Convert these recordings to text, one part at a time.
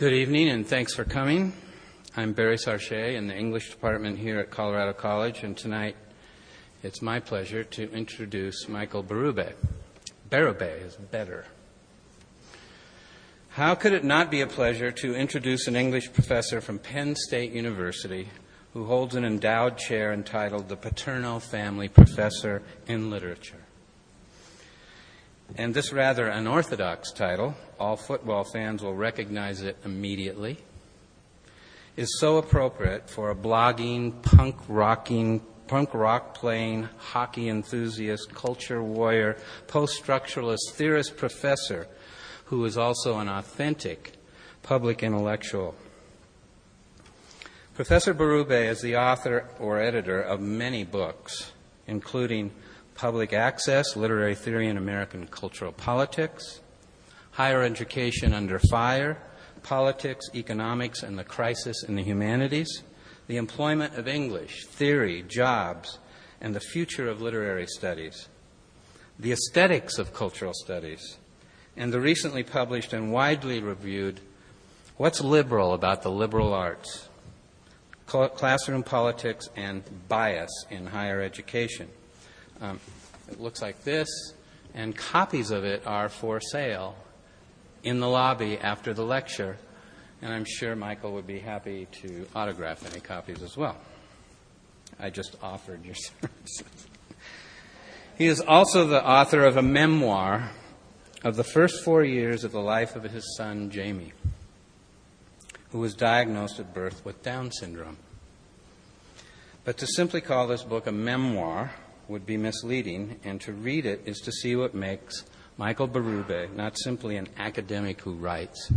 Good evening and thanks for coming. I'm Barry Sarche in the English department here at Colorado College, and tonight it's my pleasure to introduce Michael Berube. Berube is better. How could it not be a pleasure to introduce an English professor from Penn State University who holds an endowed chair entitled the Paterno Family Professor in Literature? And this rather unorthodox title, all football fans will recognize it immediately, is so appropriate for a blogging, punk rocking, punk rock playing, hockey enthusiast, culture warrior, post structuralist, theorist professor who is also an authentic public intellectual. Professor Berube is the author or editor of many books, including Public Access, Literary Theory in American Cultural Politics, Higher Education Under Fire, Politics, Economics, and the Crisis in the Humanities, The Employment of English, Theory, Jobs, and the Future of Literary Studies, The Aesthetics of Cultural Studies, and the recently published and widely reviewed What's Liberal About the Liberal Arts? Classroom Politics and Bias in Higher Education. Um, it looks like this, and copies of it are for sale in the lobby after the lecture, and I'm sure Michael would be happy to autograph any copies as well. I just offered your services. He is also the author of a memoir of the first four years of the life of his son, Jamie, who was diagnosed at birth with Down syndrome. But to simply call this book a memoir would be misleading, and to read it is to see what makes Michael Berube not simply an academic who writes,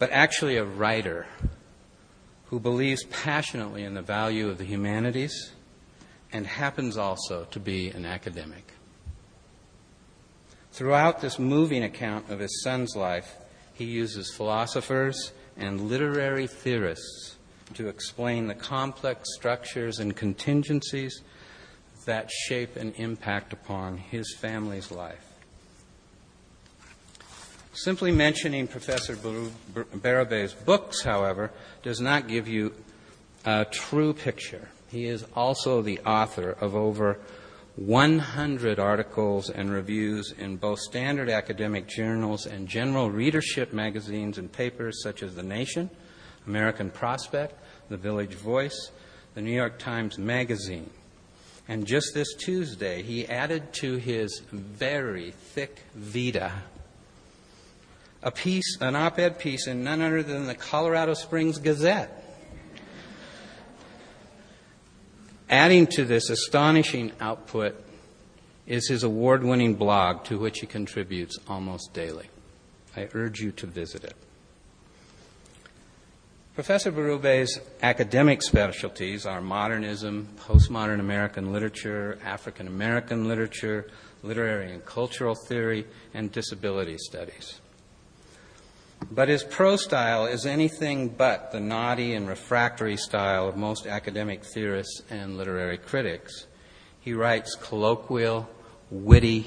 but actually a writer who believes passionately in the value of the humanities and happens also to be an academic. Throughout this moving account of his son's life, he uses philosophers and literary theorists to explain the complex structures and contingencies that shape and impact upon his family's life. Simply mentioning Professor Berube's books, however, does not give you a true picture. He is also the author of over 100 articles and reviews in both standard academic journals and general readership magazines and papers such as The Nation, American Prospect, The Village Voice, The New York Times Magazine. And just this Tuesday, he added to his very thick Vita a piece, an op ed piece in none other than the Colorado Springs Gazette. Adding to this astonishing output is his award winning blog, to which he contributes almost daily. I urge you to visit it. Professor Berube's academic specialties are modernism, postmodern American literature, African American literature, literary and cultural theory, and disability studies. But his prose style is anything but the knotty and refractory style of most academic theorists and literary critics. He writes colloquial, witty,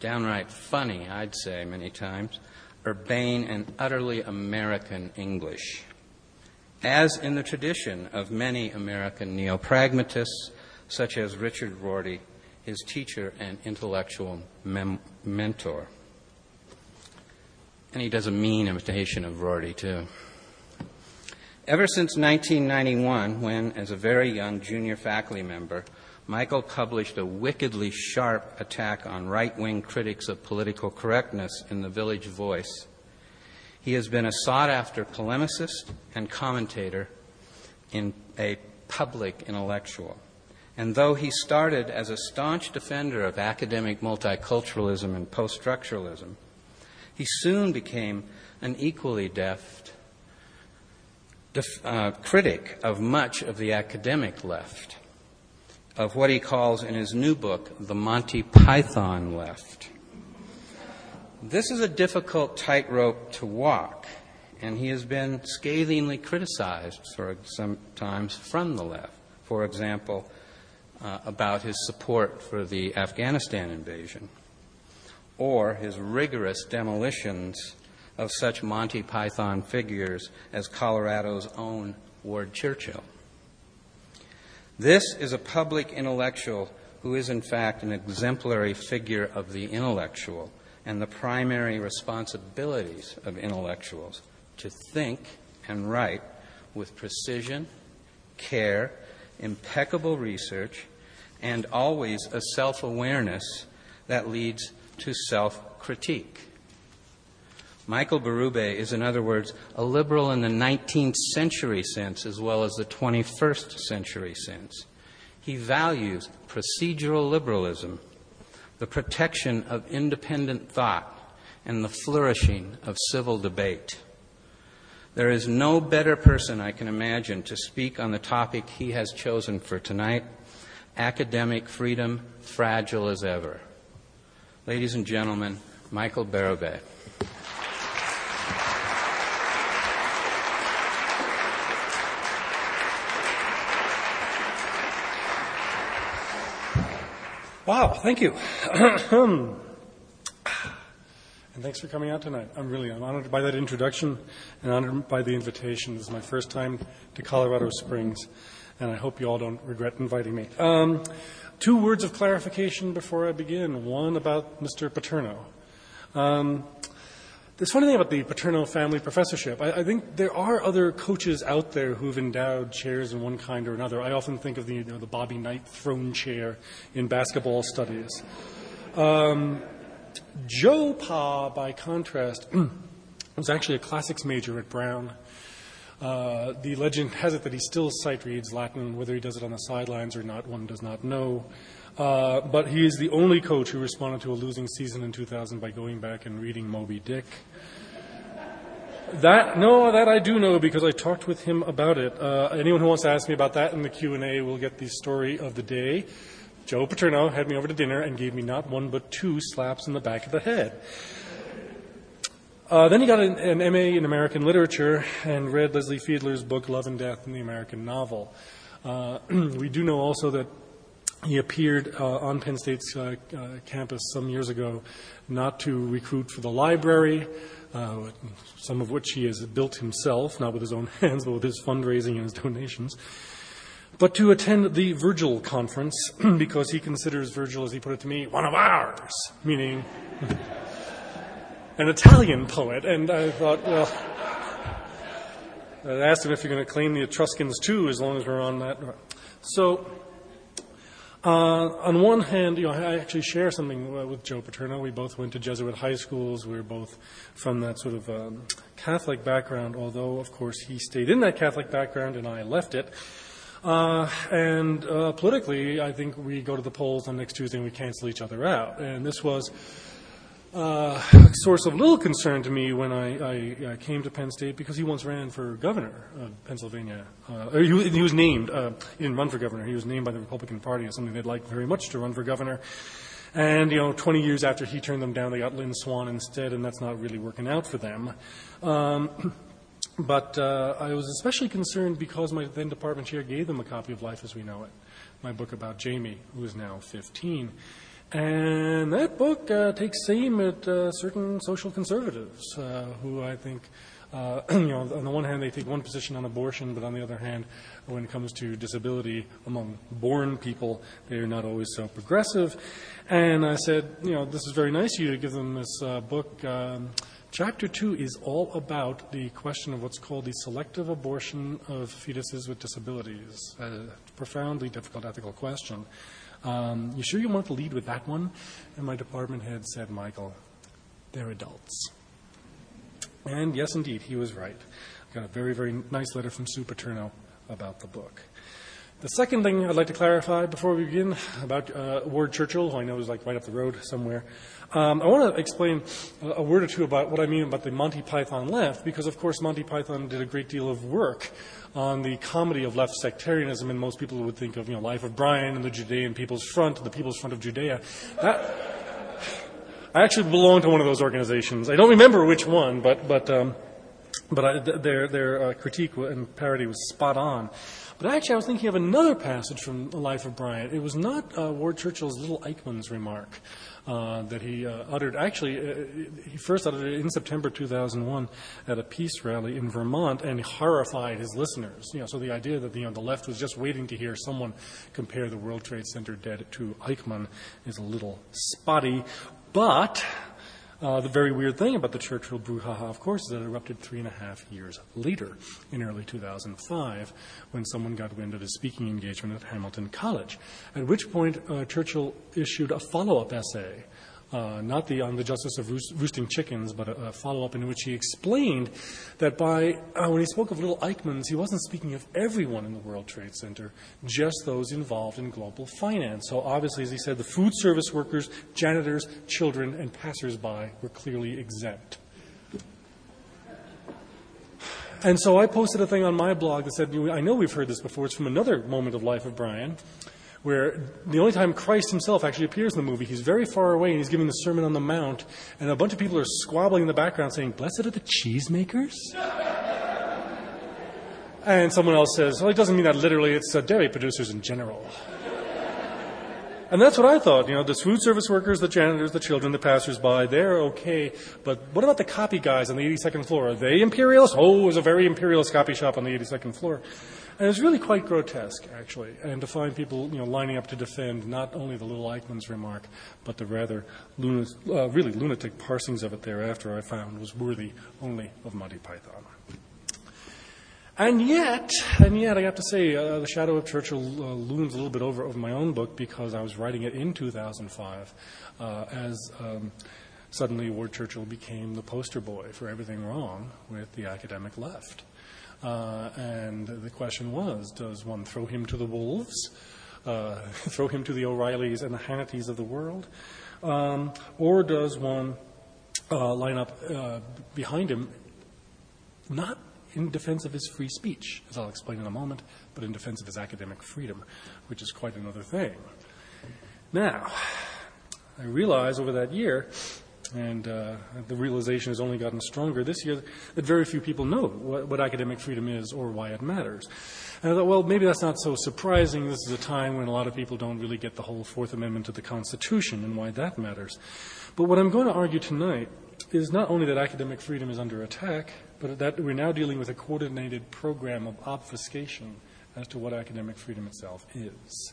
downright funny, I'd say many times, urbane and utterly American English as in the tradition of many American neo pragmatists, such as Richard Rorty, his teacher and intellectual mem- mentor. And he does a mean imitation of Rorty, too. Ever since 1991, when, as a very young junior faculty member, Michael published a wickedly sharp attack on right wing critics of political correctness in the Village Voice, he has been a sought after polemicist and commentator in a public intellectual. And though he started as a staunch defender of academic multiculturalism and post structuralism, he soon became an equally deft def, uh, critic of much of the academic left, of what he calls in his new book, The Monty Python Left. This is a difficult tightrope to walk, and he has been scathingly criticized for sometimes from the left. For example, uh, about his support for the Afghanistan invasion, or his rigorous demolitions of such Monty Python figures as Colorado's own Ward Churchill. This is a public intellectual who is, in fact, an exemplary figure of the intellectual and the primary responsibilities of intellectuals to think and write with precision, care, impeccable research, and always a self awareness that leads to self critique. Michael Berube is, in other words, a liberal in the 19th century sense as well as the 21st century sense. He values procedural liberalism, the protection of independent thought, and the flourishing of civil debate. There is no better person I can imagine to speak on the topic he has chosen for tonight academic freedom, fragile as ever. Ladies and gentlemen, Michael Berube. Wow, thank you. and thanks for coming out tonight. I'm really I'm honored by that introduction and honored by the invitation. This is my first time to Colorado Springs, and I hope you all don't regret inviting me. Um, two words of clarification before I begin. One about Mr. Paterno. Um, there's funny thing about the Paterno family professorship. I, I, think there are other coaches out there who've endowed chairs in one kind or another. I often think of the, you know, the Bobby Knight throne chair in basketball studies. Um, Joe Pa, by contrast, was actually a classics major at Brown. Uh, the legend has it that he still sight reads Latin. Whether he does it on the sidelines or not, one does not know. Uh, but he is the only coach who responded to a losing season in 2000 by going back and reading Moby Dick. That no, that I do know because I talked with him about it. Uh, anyone who wants to ask me about that in the Q and A will get the story of the day. Joe Paterno had me over to dinner and gave me not one but two slaps in the back of the head. Uh, then he got an, an, MA in American Literature and read Leslie Fiedler's book Love and Death in the American Novel. Uh, we do know also that he appeared uh, on Penn State's uh, uh, campus some years ago not to recruit for the library, uh, some of which he has built himself, not with his own hands, but with his fundraising and his donations, but to attend the Virgil conference because he considers Virgil, as he put it to me, one of ours, meaning an Italian poet. And I thought, well, I asked him if you're going to claim the Etruscans too, as long as we're on that. So, uh, on one hand, you know, I actually share something uh, with Joe Paterno. We both went to Jesuit high schools. We were both from that sort of um, Catholic background, although, of course, he stayed in that Catholic background and I left it. Uh, and uh, politically, I think we go to the polls on next Tuesday and we cancel each other out. And this was a source of little concern to me when I, uh, came to Penn State because he once ran for governor of Pennsylvania. Uh, he, was named, uh, he didn't run for governor, he was named by the Republican Party as something they'd like very much to run for governor. And, you know, 20 years after he turned them down, they got Lynn Swann instead, and that's not really working out for them. Um, but uh, I was especially concerned because my then department chair gave them a copy of Life as We Know It, my book about Jamie, who is now 15. And that book uh, takes aim at uh, certain social conservatives uh, who I think, uh, you know, on the one hand, they take one position on abortion, but on the other hand, when it comes to disability among born people, they are not always so progressive. And I said, you know, this is very nice of you to give them this uh, book. Um, chapter two is all about the question of what's called the selective abortion of fetuses with disabilities, a profoundly difficult ethical question. Um, you sure you want to lead with that one? And my department head said, Michael, they're adults. And yes, indeed, he was right. I got a very, very nice letter from Sue Paterno about the book. The second thing I'd like to clarify before we begin about uh, Ward Churchill, who I know is like right up the road somewhere. Um, I want to explain a word or two about what I mean about the Monty Python left, because of course Monty Python did a great deal of work on the comedy of left sectarianism, and most people would think of, you know, Life of Brian and the Judean People's Front, the People's Front of Judea. That, I actually belong to one of those organizations. I don't remember which one, but, but, um, but I, their, their uh, critique and parody was spot on. But actually, I was thinking of another passage from the life of Brian. It was not uh, Ward Churchill's little Eichmann's remark that he uh, uttered. Actually, uh, he first uttered it in September 2001 at a peace rally in Vermont and horrified his listeners. You know, so the idea that you know, the left was just waiting to hear someone compare the World Trade Center dead to Eichmann is a little spotty. But uh, the very weird thing about the Churchill brouhaha, of course, is that it erupted three and a half years later, in early 2005, when someone got wind of his speaking engagement at Hamilton College. At which point, uh, Churchill issued a follow up essay not the on the justice of roos- roosting chickens, but a, a follow up in which he explained that by uh, when he spoke of little Eichmanns, he wasn't speaking of everyone in the World Trade Center, just those involved in global finance. So obviously, as he said, the food service workers, janitors, children, and passersby were clearly exempt. And so I posted a thing on my blog that said, I know we've heard this before. It's from another moment of life of Brian where the only time Christ himself actually appears in the movie, he's very far away and he's giving the Sermon on the Mount, and a bunch of people are squabbling in the background saying, Blessed are the cheesemakers? and someone else says, Well, it doesn't mean that literally, it's uh, dairy producers in general. And that's what I thought. You know, the food service workers, the janitors, the children, the passersby, they're okay. But what about the copy guys on the 82nd floor? Are they imperialists? Oh, it was a very imperialist copy shop on the 82nd floor. And it was really quite grotesque, actually, and to find people, you know, lining up to defend not only the little Eichmann's remark, but the rather lunatic, uh, really lunatic parsings of it thereafter I found was worthy only of Monty Python. And yet, and yet, I have to say, uh, the shadow of Churchill uh, looms a little bit over, over my own book because I was writing it in 2005 uh, as um, suddenly Ward Churchill became the poster boy for everything wrong with the academic left. Uh, and the question was does one throw him to the wolves, uh, throw him to the O'Reillys and the Hannitys of the world? Um, or does one uh, line up behind him, not in defense of his free speech, as I'll explain in a moment, but in defense of his academic freedom, which is quite another thing. Now, I realize over that year and uh, the realization has only gotten stronger this year that very few people know what, what, academic freedom is or why it matters. And I thought, well, maybe that's not so surprising. This is a time when a lot of people don't really get the whole Fourth Amendment to the Constitution and why that matters. But what I'm going to argue tonight is not only that academic freedom is under attack, but that we're now dealing with a coordinated program of obfuscation as to what academic freedom itself is.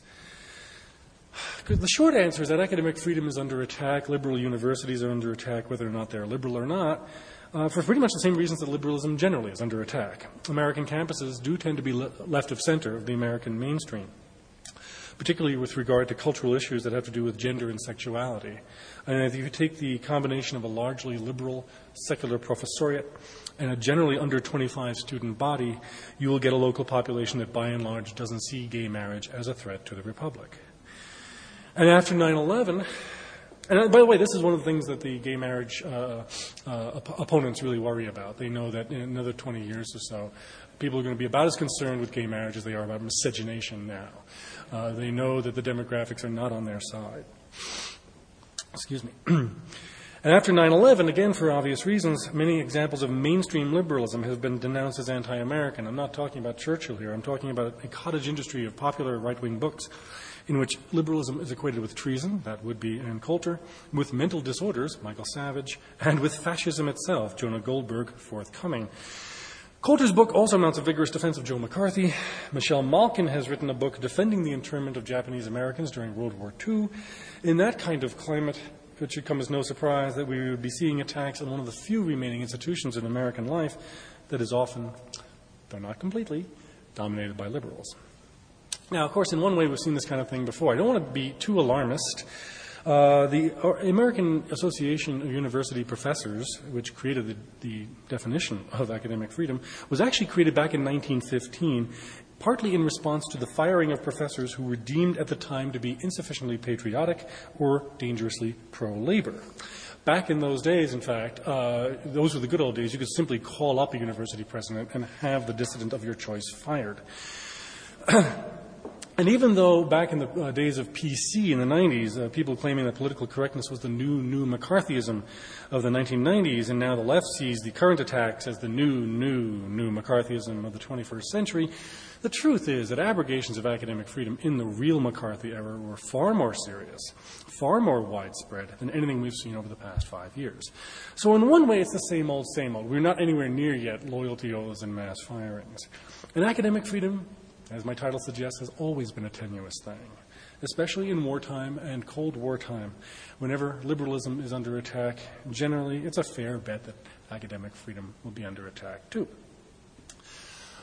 The short answer is that academic freedom is under attack. Liberal universities are under attack, whether or not they're liberal or not, uh, for pretty much the same reasons that liberalism generally is under attack. American campuses do tend to be le- left of center of the American mainstream, particularly with regard to cultural issues that have to do with gender and sexuality. And if you take the combination of a largely liberal secular professoriate and a generally under 25 student body, you will get a local population that by and large doesn't see gay marriage as a threat to the republic. And after 9 11, and uh, by the way, this is one of the things that the gay marriage uh, uh, op- opponents really worry about. They know that in another 20 years or so, people are going to be about as concerned with gay marriage as they are about miscegenation now. Uh, they know that the demographics are not on their side. Excuse me. and after 9 11, again for obvious reasons, many examples of mainstream liberalism have been denounced as anti American. I'm not talking about Churchill here, I'm talking about a cottage industry of popular right wing books in which liberalism is equated with treason, that would be Ann Coulter, with mental disorders, Michael Savage, and with fascism itself, Jonah Goldberg, forthcoming. Coulter's book also mounts a vigorous defense of Joe McCarthy. Michelle Malkin has written a book defending the internment of Japanese Americans during World War II. In that kind of climate, it should come as no surprise that we would be seeing attacks on one of the few remaining institutions in American life that is often, though not completely, dominated by liberals. Now, of course, in one way, we've seen this kind of thing before. I don't want to be too alarmist. Uh, the American Association of University Professors, which created the, the, definition of academic freedom, was actually created back in 1915, partly in response to the firing of professors who were deemed at the time to be insufficiently patriotic or dangerously pro labor. Back in those days, in fact, uh, those were the good old days. You could simply call up a university president and have the dissident of your choice fired. And even though back in the uh, days of PC in the 90s, uh, people claiming that political correctness was the new, new McCarthyism of the 1990s, and now the left sees the current attacks as the new, new, new McCarthyism of the 21st century, the truth is that abrogations of academic freedom in the real McCarthy era were far more serious, far more widespread than anything we've seen over the past five years. So, in one way, it's the same old, same old. We're not anywhere near yet loyalty oaths and mass firings. And academic freedom as my title suggests, has always been a tenuous thing, especially in wartime and Cold War time. Whenever liberalism is under attack, generally it's a fair bet that academic freedom will be under attack too.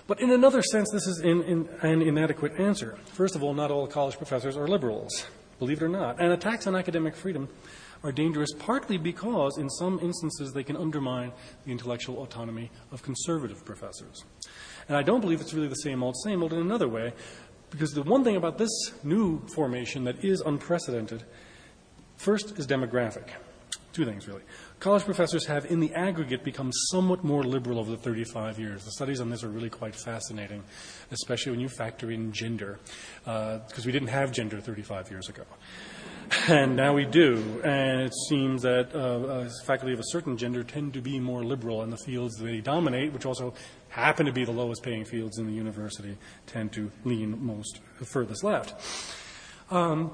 But in another sense, this is in, in, an inadequate answer. First of all, not all college professors are liberals, believe it or not. And attacks on academic freedom are dangerous partly because, in some instances, they can undermine the intellectual autonomy of conservative professors. And I don't believe it's really the same old, same old in another way, because the one thing about this new formation that is unprecedented, first is demographic. Two things, really. College professors have, in the aggregate, become somewhat more liberal over the 35 years. The studies on this are really quite fascinating, especially when you factor in gender, because uh, we didn't have gender 35 years ago. And now we do. And it seems that uh, uh, faculty of a certain gender tend to be more liberal in the fields they dominate, which also happen to be the lowest paying fields in the university, tend to lean most furthest left. Um,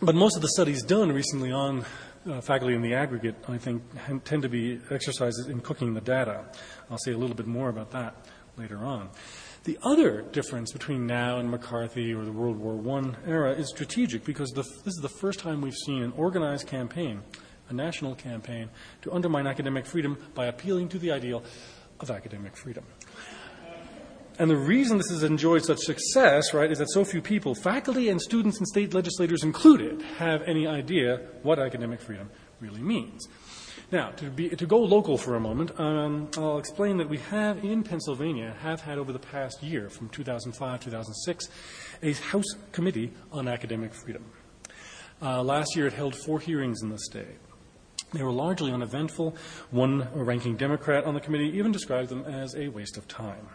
but most of the studies done recently on uh, faculty in the aggregate, I think, tend to be exercises in cooking the data. I'll say a little bit more about that later on. The other difference between now and McCarthy or the World War I era is strategic because the, this is the first time we've seen an organized campaign, a national campaign, to undermine academic freedom by appealing to the ideal of academic freedom. And the reason this has enjoyed such success, right, is that so few people, faculty and students and state legislators included, have any idea what academic freedom really means. Now, to, be, to go local for a moment, um, I'll explain that we have in Pennsylvania, have had over the past year, from 2005 2006, a House Committee on Academic Freedom. Uh, last year, it held four hearings in the state. They were largely uneventful. One ranking Democrat on the committee even described them as a waste of time.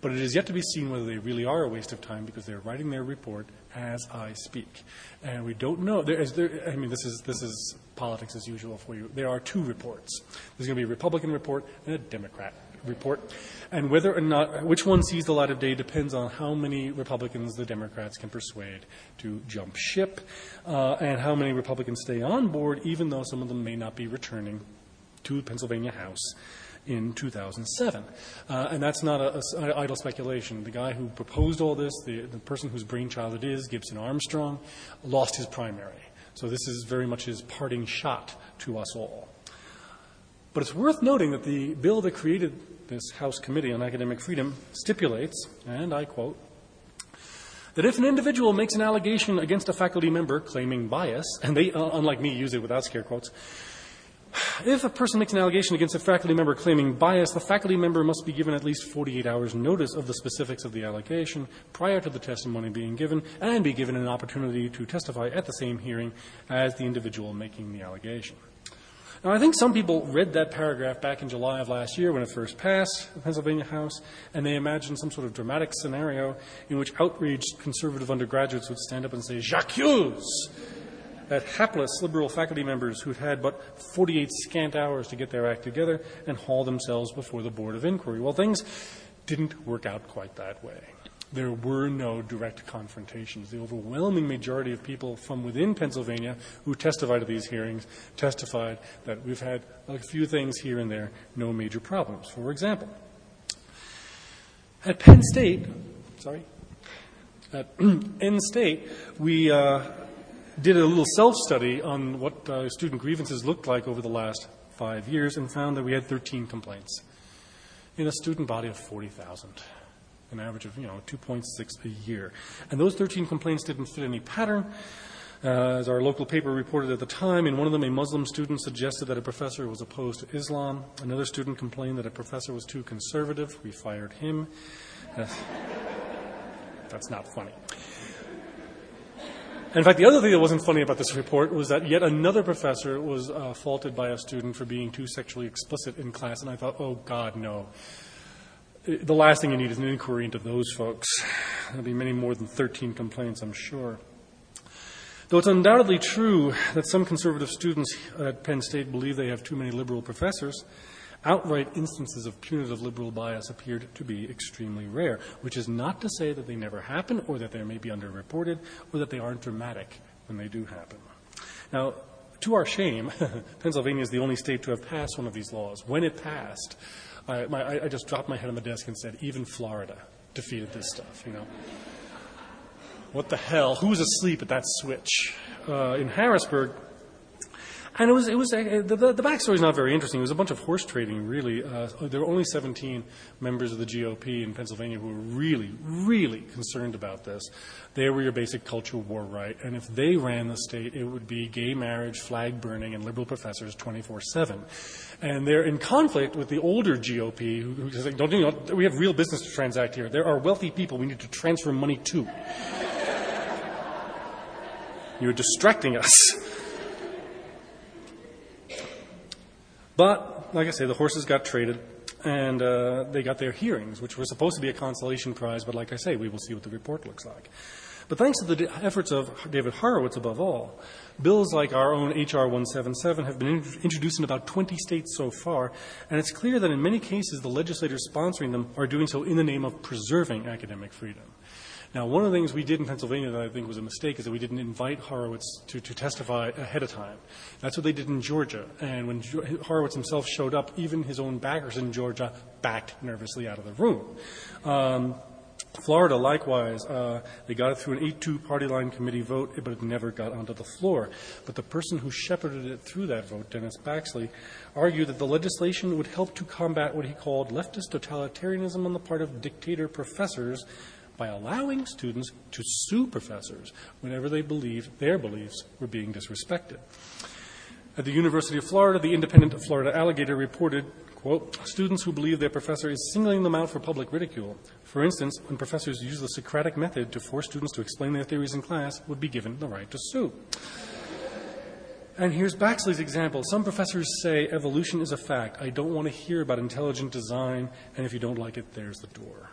But it is yet to be seen whether they really are a waste of time because they're writing their report as I speak. And we don't know. There is, there, I mean, this is, this is politics as usual for you. There are two reports. There's going to be a Republican report and a Democrat report. And whether or not, which one sees the light of day depends on how many Republicans the Democrats can persuade to jump ship uh, and how many Republicans stay on board, even though some of them may not be returning to the Pennsylvania House in 2007. Uh, and that's not idle speculation. The guy who proposed all this, the, the person whose brainchild it is, Gibson Armstrong, lost his primary. So this is very much his parting shot to us all. But it's worth noting that the bill that created this House Committee on Academic Freedom stipulates, and I quote, that if an individual makes an allegation against a faculty member claiming bias, and they, uh, unlike me, use it without scare quotes, if a person makes an allegation against a faculty member claiming bias, the faculty member must be given at least 48 hours notice of the specifics of the allegation prior to the testimony being given and be given an opportunity to testify at the same hearing as the individual making the allegation. Now, I think some people read that paragraph back in July of last year when it first passed the Pennsylvania House, and they imagined some sort of dramatic scenario in which outraged conservative undergraduates would stand up and say, J'accuse! At hapless liberal faculty members who'd had but 48 scant hours to get their act together and haul themselves before the Board of Inquiry. Well, things didn't work out quite that way. There were no direct confrontations. The overwhelming majority of people from within Pennsylvania who testified at these hearings testified that we've had a few things here and there, no major problems. For example, at Penn State, sorry, at Penn State, we uh, did a little self study on what uh, student grievances looked like over the last five years and found that we had 13 complaints in a student body of 40,000, an average of you know 2.6 a year. And those 13 complaints didn't fit any pattern. Uh, as our local paper reported at the time, in one of them, a Muslim student suggested that a professor was opposed to Islam. Another student complained that a professor was too conservative. We fired him. that's not funny. In fact, the other thing that wasn't funny about this report was that yet another professor was uh, faulted by a student for being too sexually explicit in class, and I thought, oh God, no. the last thing you need is an inquiry into those folks. There'll be many more than 13 complaints, I'm sure. Though it's undoubtedly true that some conservative students at Penn State believe they have too many liberal professors, outright instances of punitive liberal bias appeared to be extremely rare, which is not to say that they never happen or that they may be underreported or that they aren't dramatic when they do happen. Now, to our shame, Pennsylvania is the only state to have passed one of these laws. When it passed, I, my, I just dropped my head on the desk and said, even Florida defeated this stuff, you know. What the hell? Who was asleep at that switch? Uh, in Harrisburg, and it was, it was uh, the, the, the backstory is not very interesting. It was a bunch of horse trading, really. Uh, there were only 17 members of the GOP in Pennsylvania who were really, really concerned about this. They were your basic culture war right. And if they ran the state, it would be gay marriage, flag burning, and liberal professors 24 7. And they're in conflict with the older GOP who, who say, don't you know, we have real business to transact here. There are wealthy people we need to transfer money to. You're distracting us. But, like I say, the horses got traded and uh, they got their hearings, which were supposed to be a consolation prize, but like I say, we will see what the report looks like. But thanks to the efforts of David Horowitz above all, bills like our own H.R. 177 have been introduced in about 20 states so far, and it's clear that in many cases the legislators sponsoring them are doing so in the name of preserving academic freedom. Now, one of the things we did in Pennsylvania that I think was a mistake is that we didn't invite Horowitz to, to testify ahead of time. That's what they did in Georgia. And when Horowitz himself showed up, even his own backers in Georgia backed nervously out of the room. Um, Florida, likewise, uh, they got it through an 8 2 party line committee vote, but it never got onto the floor. But the person who shepherded it through that vote, Dennis Baxley, argued that the legislation would help to combat what he called leftist totalitarianism on the part of dictator professors by allowing students to sue professors whenever they believe their beliefs were being disrespected. At the University of Florida, the independent Florida Alligator reported, quote, students who believe their professor is singling them out for public ridicule. For instance, when professors use the Socratic method to force students to explain their theories in class, would be given the right to sue. And here's Baxley's example. Some professors say evolution is a fact. I don't want to hear about intelligent design, and if you don't like it, there's the door.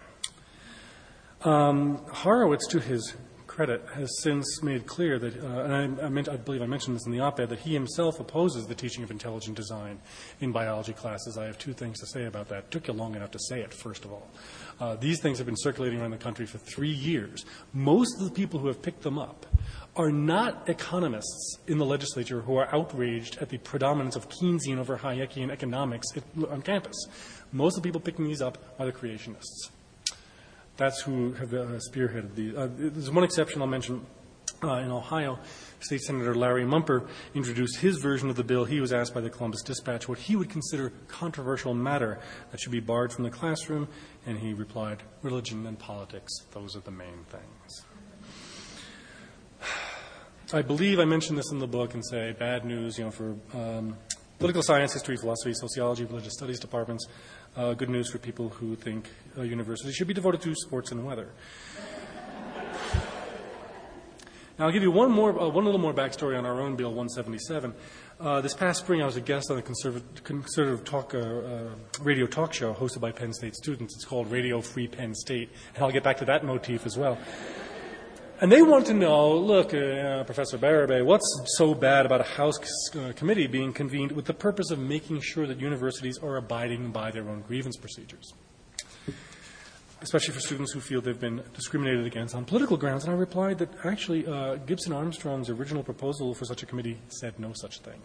Um, Horowitz, to his credit, has since made clear that, uh, and I, believe I mentioned this in the op ed, that he himself opposes the teaching of intelligent design in biology classes. I have two things to say about that. It took you long enough to say it, first of all. Uh, these things have been circulating around the country for three years. Most of the people who have picked them up are not economists in the legislature who are outraged at the predominance of Keynesian over Hayekian economics on campus. Most of the people picking these up are the creationists. That's who have uh, spearheaded these. Uh, there's one exception I'll mention. Uh, in Ohio, State Senator Larry Mumper introduced his version of the bill. He was asked by the Columbus Dispatch what he would consider controversial matter that should be barred from the classroom, and he replied, Religion and politics, those are the main things. I believe I mentioned this in the book and say bad news, you know, for um, political science, history, philosophy, sociology, religious studies departments. Uh, good news for people who think a university should be devoted to sports and weather. Now, I'll give you one, more, uh, one little more backstory on our own Bill 177. Uh, this past spring, I was a guest on a conservative, conservative talk, uh, uh, radio talk show hosted by Penn State students. It's called Radio Free Penn State, and I'll get back to that motif as well. And they want to know, look, uh, Professor Berube, what's so bad about a House uh, committee being convened with the purpose of making sure that universities are abiding by their own grievance procedures? Especially for students who feel they've been discriminated against on political grounds. And I replied that actually uh, Gibson Armstrong's original proposal for such a committee said no such thing.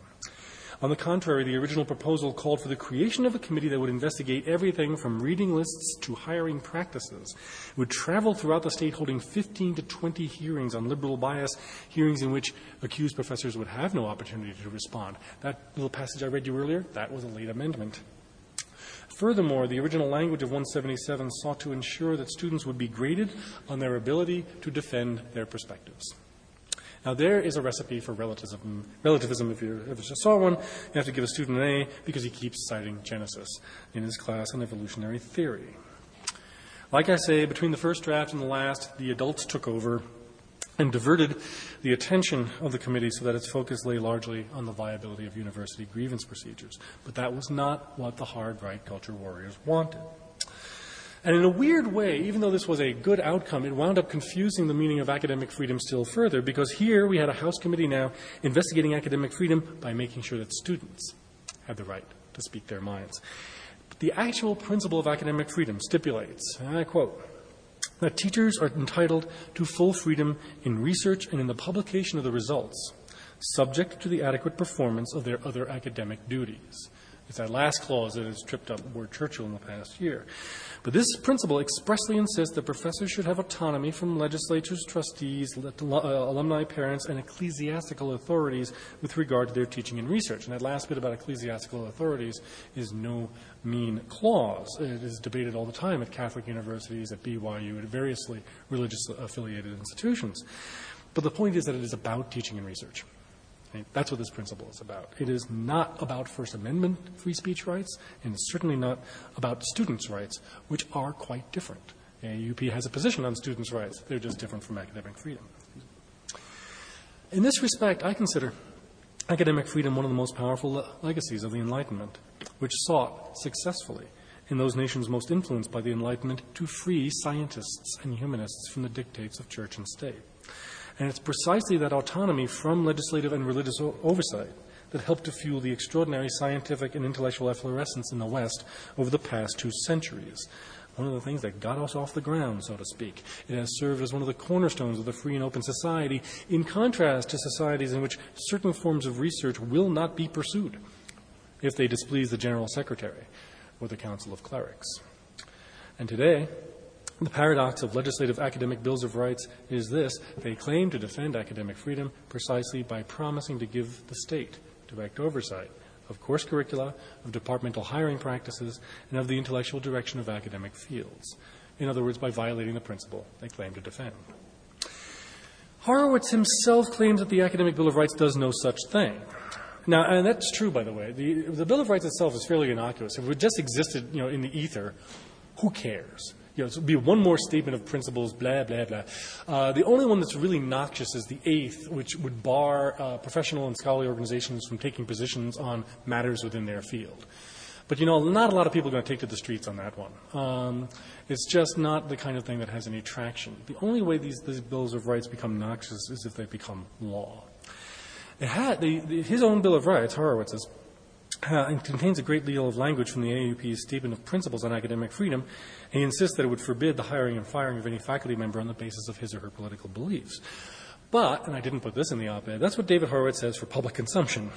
On the contrary, the original proposal called for the creation of a committee that would investigate everything from reading lists to hiring practices. It would travel throughout the state holding 15 to 20 hearings on liberal bias, hearings in which accused professors would have no opportunity to respond. That little passage I read you earlier, that was a late amendment. Furthermore, the original language of 177 sought to ensure that students would be graded on their ability to defend their perspectives. Now, there is a recipe for relativism. Relativism, if you ever saw one, you have to give a student an A because he keeps citing Genesis in his class on evolutionary theory. Like I say, between the first draft and the last, the adults took over and diverted the attention of the committee so that its focus lay largely on the viability of university grievance procedures. But that was not what the hard right culture warriors wanted. And in a weird way, even though this was a good outcome, it wound up confusing the meaning of academic freedom still further because here we had a House committee now investigating academic freedom by making sure that students had the right to speak their minds. But the actual principle of academic freedom stipulates, and I quote, that teachers are entitled to full freedom in research and in the publication of the results, subject to the adequate performance of their other academic duties. It's that last clause that has tripped up Ward Churchill in the past year. But this principle expressly insists that professors should have autonomy from legislatures, trustees, alumni, parents, and ecclesiastical authorities with regard to their teaching and research. And that last bit about ecclesiastical authorities is no mean clause. It is debated all the time at Catholic universities, at BYU, at variously religious affiliated institutions. But the point is that it is about teaching and research. That's what this principle is about. It is not about First Amendment free speech rights, and it's certainly not about students' rights, which are quite different. AAUP has a position on students' rights, they're just different from academic freedom. In this respect, I consider academic freedom one of the most powerful legacies of the Enlightenment, which sought successfully in those nations most influenced by the Enlightenment to free scientists and humanists from the dictates of church and state. And it's precisely that autonomy from legislative and religious oversight that helped to fuel the extraordinary scientific and intellectual efflorescence in the West over the past two centuries. One of the things that got us off the ground, so to speak. It has served as one of the cornerstones of the free and open society, in contrast to societies in which certain forms of research will not be pursued if they displease the General Secretary or the Council of Clerics. And today, the paradox of legislative academic bills of rights is this they claim to defend academic freedom precisely by promising to give the state direct oversight of course curricula, of departmental hiring practices, and of the intellectual direction of academic fields. In other words, by violating the principle they claim to defend. Horowitz himself claims that the Academic Bill of Rights does no such thing. Now, and that's true, by the way. The, the Bill of Rights itself is fairly innocuous. If it just existed, you know, in the ether, who cares? You know, be one more statement of principles, blah, blah, blah. Uh, the only one that's really noxious is the eighth, which would bar uh, professional and scholarly organizations from taking positions on matters within their field. But you know, not a lot of people are going to take to the streets on that one. Um, it's just not the kind of thing that has any traction. The only way these, these bills of rights become noxious is if they become law. Had, the, his own Bill of Rights, Horowitz's, uh, contains a great deal of language from the AUP's Statement of Principles on Academic Freedom, and he insists that it would forbid the hiring and firing of any faculty member on the basis of his or her political beliefs. But, and I didn't put this in the op ed, that's what David Horowitz says for public consumption.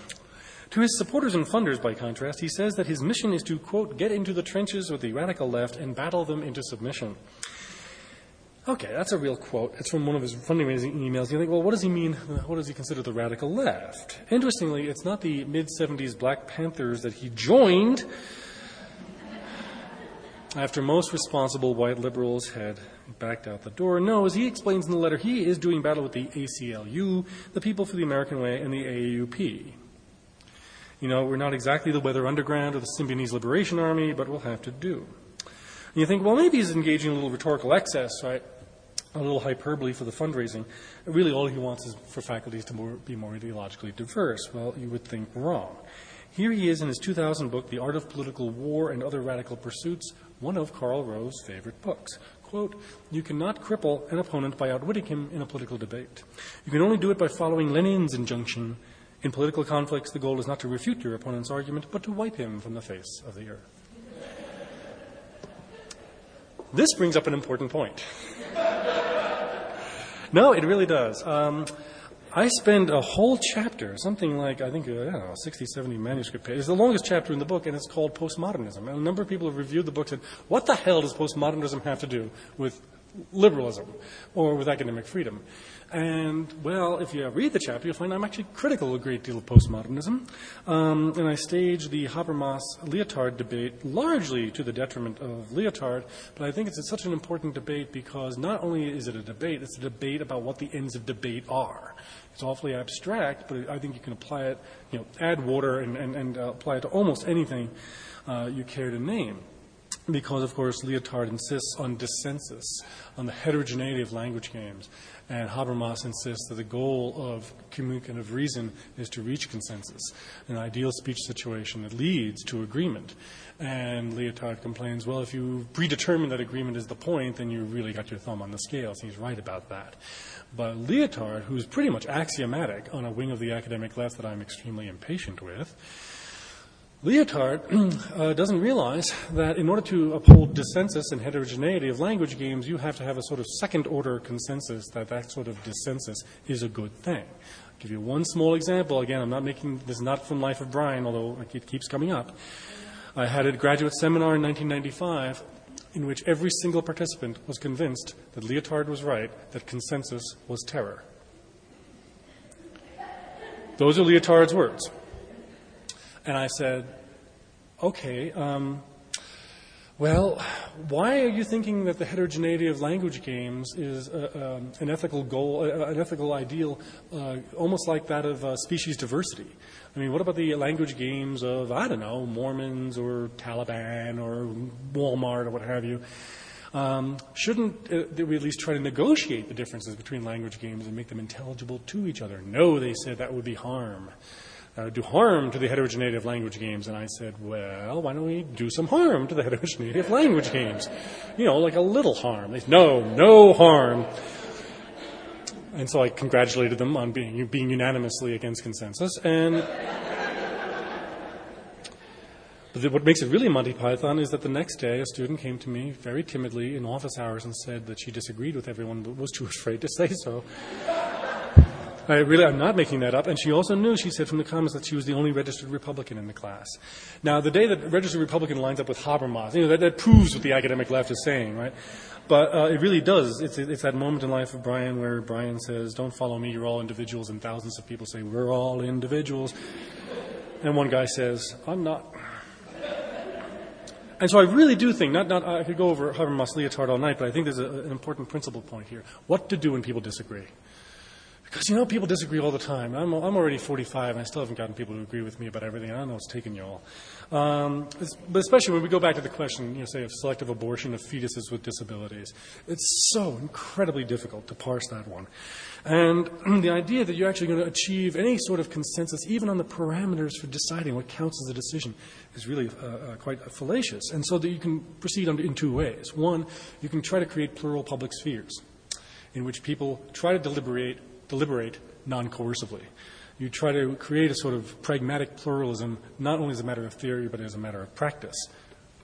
To his supporters and funders, by contrast, he says that his mission is to, quote, get into the trenches with the radical left and battle them into submission. Okay, that's a real quote. It's from one of his fundraising emails. You think, well, what does he mean? Uh, what does he consider the radical left? Interestingly, it's not the mid 70s Black Panthers that he joined after most responsible white liberals had backed out the door. No, as he explains in the letter, he is doing battle with the ACLU, the People for the American Way, and the AAUP. You know, we're not exactly the Weather Underground or the Symbionese Liberation Army, but we'll have to do. And you think, well, maybe he's engaging in a little rhetorical excess, right? A little hyperbole for the fundraising. Really, all he wants is for faculties to more, be more ideologically diverse. Well, you would think wrong. Here he is in his 2000 book, The Art of Political War and Other Radical Pursuits, one of Karl Rove's favorite books. Quote, you cannot cripple an opponent by outwitting him in a political debate. You can only do it by following Lenin's injunction. In political conflicts, the goal is not to refute your opponent's argument, but to wipe him from the face of the earth. This brings up an important point. no, it really does. Um, I spend a whole chapter, something like, I think, uh, I don't know, 60, 70 manuscript pages. It's the longest chapter in the book, and it's called Postmodernism. And a number of people have reviewed the book and said, what the hell does postmodernism have to do with liberalism or with academic freedom? And, well, if you read the chapter, you'll find I'm actually critical of a great deal of postmodernism. Um, and I stage the Habermas Lyotard debate largely to the detriment of Lyotard, but I think it's such an important debate because not only is it a debate, it's a debate about what the ends of debate are. It's awfully abstract, but I think you can apply it, you know, add water and, and, and uh, apply it to almost anything uh, you care to name. because, of course, Lyotard insists on dissensus, on the heterogeneity of language games. And Habermas insists that the goal of communicative reason is to reach consensus, an ideal speech situation that leads to agreement. And Lyotard complains, well, if you predetermine that agreement is the point, then you really got your thumb on the scales. He's right about that. But Lyotard, who's pretty much axiomatic on a wing of the academic left that I'm extremely impatient with, Lyotard uh, doesn't realize that in order to uphold dissensus and heterogeneity of language games, you have to have a sort of second order consensus that that sort of dissensus is a good thing. I'll give you one small example. Again, I'm not making this is not from Life of Brian, although it keeps coming up. I had a graduate seminar in 1995 in which every single participant was convinced that Lyotard was right, that consensus was terror. Those are Lyotard's words. And I said, okay, um, well, why are you thinking that the heterogeneity of language games is uh, um, an ethical goal, uh, an ethical ideal, uh, almost like that of uh, species diversity? I mean, what about the language games of, I don't know, Mormons or Taliban or Walmart or what have you? Um, shouldn't uh, we at least try to negotiate the differences between language games and make them intelligible to each other? No, they said that would be harm uh, do harm to the heterogeneity of language games. And I said, well, why don't we do some harm to the heterogeneity of language games? You know, like a little harm. They said, no, no harm. And so I congratulated them on being, being unanimously against consensus. And but what makes it really Monty Python is that the next day a student came to me very timidly in office hours and said that she disagreed with everyone but was too afraid to say so. I really, I'm not making that up. And she also knew, she said from the comments, that she was the only registered Republican in the class. Now, the day that registered Republican lines up with Habermas, you know, that, that proves what the academic left is saying, right? But uh, it really does. It's, it's that moment in life of Brian where Brian says, Don't follow me, you're all individuals. And thousands of people say, We're all individuals. And one guy says, I'm not. And so I really do think, not, not I could go over Habermas Lyotard all night, but I think there's a, an important principle point here. What to do when people disagree. Because, you know, people disagree all the time. I'm, I'm already 45, and I still haven't gotten people to agree with me about everything. I don't know what's taking you all. Um, but especially when we go back to the question, you know, say, of selective abortion of fetuses with disabilities. It's so incredibly difficult to parse that one. And the idea that you're actually going to achieve any sort of consensus, even on the parameters for deciding what counts as a decision, is really uh, uh, quite fallacious. And so that you can proceed in two ways. One, you can try to create plural public spheres in which people try to deliberate deliberate non coercively. You try to create a sort of pragmatic pluralism, not only as a matter of theory, but as a matter of practice.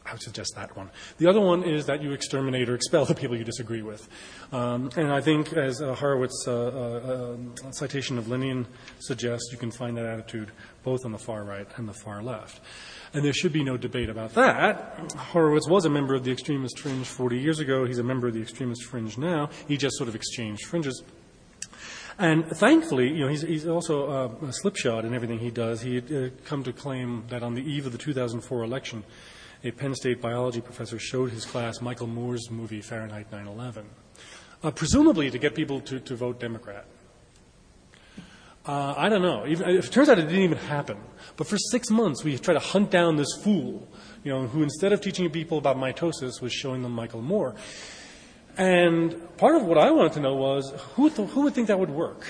I would suggest that one. The other one is that you exterminate or expel the people you disagree with. Um, and I think, as uh, Horowitz' uh, uh, citation of Lenin suggests, you can find that attitude both on the far right and the far left. And there should be no debate about that. Horowitz was a member of the extremist fringe 40 years ago. He's a member of the extremist fringe now. He just sort of exchanged fringes. And thankfully, you know, he's, he's also uh, a slipshod in everything he does. He had uh, come to claim that on the eve of the 2004 election, a Penn State biology professor showed his class Michael Moore's movie Fahrenheit 9/11, uh, presumably to get people to, to vote Democrat. Uh, I don't know. Even, it turns out it didn't even happen. But for six months, we tried to hunt down this fool, you know, who instead of teaching people about mitosis was showing them Michael Moore. And part of what I wanted to know was who, th- who would think that would work?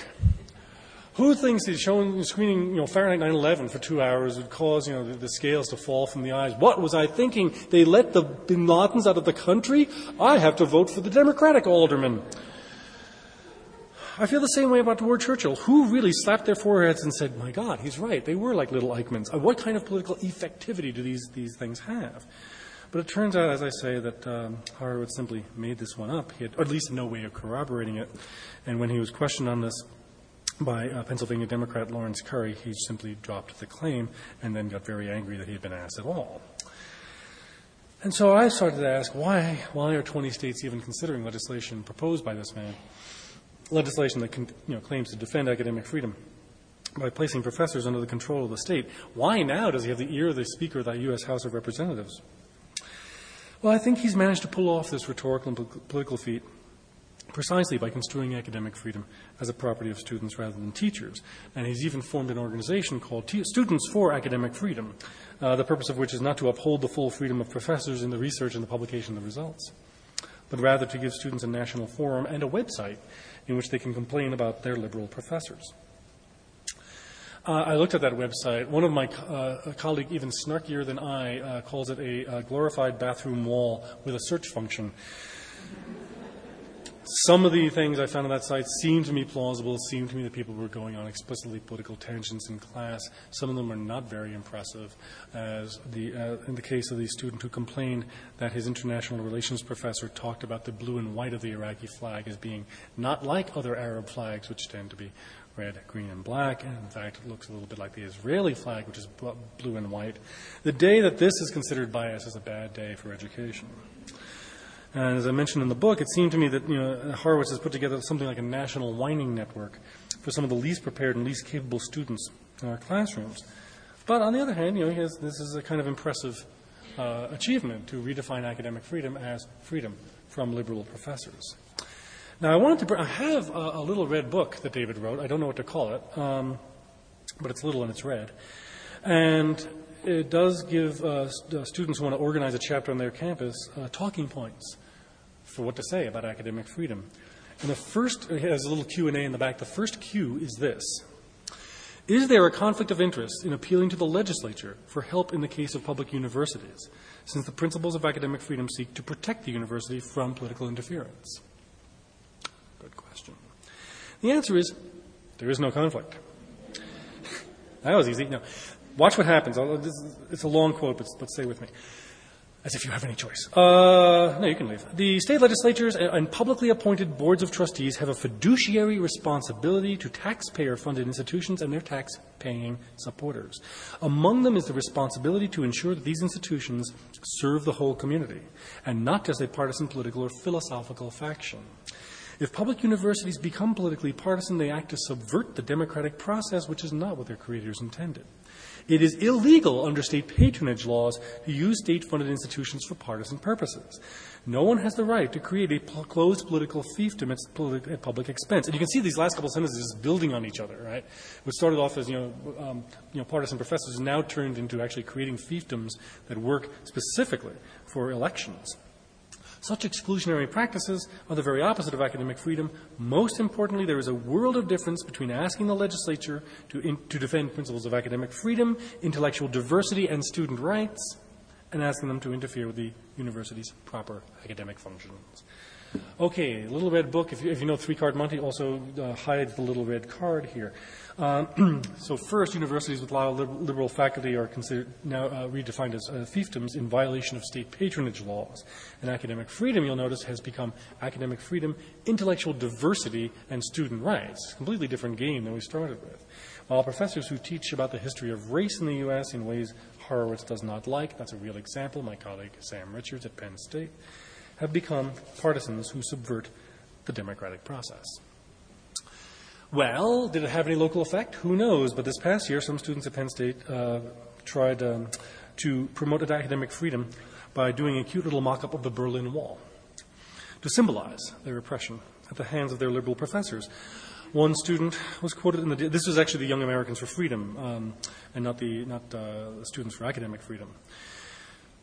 Who thinks that showing, screening, you know, Fahrenheit 9/11 for two hours would cause, you know, the, the, scales to fall from the eyes? What was I thinking? They let the Bin Ladens out of the country. I have to vote for the Democratic alderman. I feel the same way about the Ward Churchill. Who really slapped their foreheads and said, "My God, he's right. They were like little Eichmanns." Uh, what kind of political effectivity do these these things have? But it turns out, as I say, that um, Horowitz simply made this one up. He had at least no way of corroborating it. And when he was questioned on this by uh, Pennsylvania Democrat Lawrence Curry, he simply dropped the claim and then got very angry that he had been asked at all. And so I started to ask, why, why are 20 states even considering legislation proposed by this man? Legislation that con- you know, claims to defend academic freedom by placing professors under the control of the state. Why now does he have the ear of the Speaker of the U.S. House of Representatives? Well, I think he's managed to pull off this rhetorical and political feat precisely by construing academic freedom as a property of students rather than teachers. And he's even formed an organization called Students for Academic Freedom, uh, the purpose of which is not to uphold the full freedom of professors in the research and the publication of the results, but rather to give students a national forum and a website in which they can complain about their liberal professors. Uh, I looked at that website. One of my uh, colleague, even snarkier than I, uh, calls it a uh, glorified bathroom wall with a search function. Some of the things I found on that site seemed to me plausible, seemed to me that people were going on explicitly political tangents in class. Some of them are not very impressive, as the, uh, in the case of the student who complained that his international relations professor talked about the blue and white of the Iraqi flag as being not like other Arab flags, which tend to be red, green, and black, and in fact it looks a little bit like the Israeli flag, which is blue and white. The day that this is considered bias is a bad day for education. And as I mentioned in the book, it seemed to me that you know, Horowitz has put together something like a national whining network for some of the least prepared and least capable students in our classrooms. But on the other hand, you know, has, this is a kind of impressive uh, achievement to redefine academic freedom as freedom from liberal professors. Now, I wanted to. I have a, a, little red book that David wrote. I don't know what to call it, um, but it's little and it's red, and it does give uh, uh, students who want to organize a chapter on their campus uh, talking points for what to say about academic freedom. And the first it has a little Q and A in the back. The first Q is this: Is there a conflict of interest in appealing to the legislature for help in the case of public universities, since the principles of academic freedom seek to protect the university from political interference? Question. The answer is there is no conflict. that was easy. No. Watch what happens. It's a long quote, but, but stay with me. As if you have any choice. Uh, no, you can leave. The state legislatures and publicly appointed boards of trustees have a fiduciary responsibility to taxpayer funded institutions and their tax paying supporters. Among them is the responsibility to ensure that these institutions serve the whole community and not just a partisan, political, or philosophical faction. If public universities become politically partisan, they act to subvert the democratic process, which is not what their creators intended. It is illegal under state patronage laws to use state funded institutions for partisan purposes. No one has the right to create a closed political fiefdom at, public expense. And you can see these last couple of sentences building on each other, right? What started off as, you know, um, you know, partisan professors now turned into actually creating fiefdoms that work specifically for elections. Such exclusionary practices are the very opposite of academic freedom. Most importantly, there is a world of difference between asking the legislature to, in, to defend principles of academic freedom, intellectual diversity, and student rights, and asking them to interfere with the university's proper academic functions. Okay, Little Red Book, if you, if you know Three Card Monte, also uh, hides the little red card here. Um, so first, universities with a lot of liberal faculty are considered now uh, redefined as uh, fiefdoms in violation of state patronage laws. And academic freedom, you'll notice, has become academic freedom, intellectual diversity, and student rights. Completely different game than we started with. While professors who teach about the history of race in the U.S. in ways Horowitz does not like, that's a real example, my colleague Sam Richards at Penn State, have become partisans who subvert the democratic process. Well, did it have any local effect? Who knows? But this past year, some students at Penn State uh, tried um, to promote academic freedom by doing a cute little mock up of the Berlin Wall to symbolize their repression at the hands of their liberal professors. One student was quoted in the. This was actually the Young Americans for Freedom, um, and not the not uh, Students for Academic Freedom.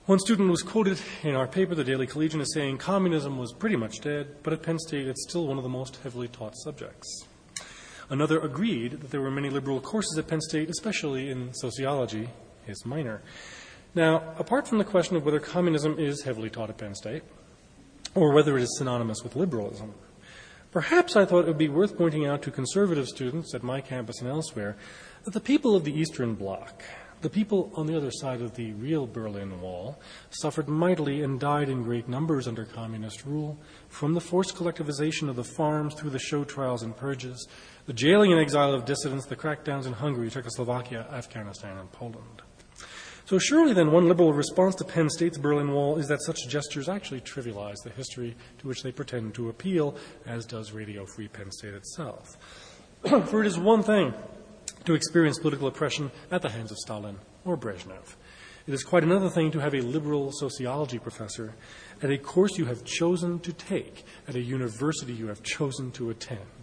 One student was quoted in our paper, the Daily Collegian, as saying communism was pretty much dead, but at Penn State it's still one of the most heavily taught subjects. Another agreed that there were many liberal courses at Penn State, especially in sociology, his minor. Now, apart from the question of whether communism is heavily taught at Penn State, or whether it is synonymous with liberalism, perhaps I thought it would be worth pointing out to conservative students at my campus and elsewhere that the people of the Eastern Bloc, the people on the other side of the real Berlin Wall suffered mightily and died in great numbers under communist rule, from the forced collectivization of the farms through the show trials and purges, the jailing and exile of dissidents, the crackdowns in Hungary, Czechoslovakia, Afghanistan, and Poland. So, surely then, one liberal response to Penn State's Berlin Wall is that such gestures actually trivialize the history to which they pretend to appeal, as does Radio Free Penn State itself. For it is one thing to experience political oppression at the hands of Stalin or Brezhnev. It is quite another thing to have a liberal sociology professor at a course you have chosen to take at a university you have chosen to attend.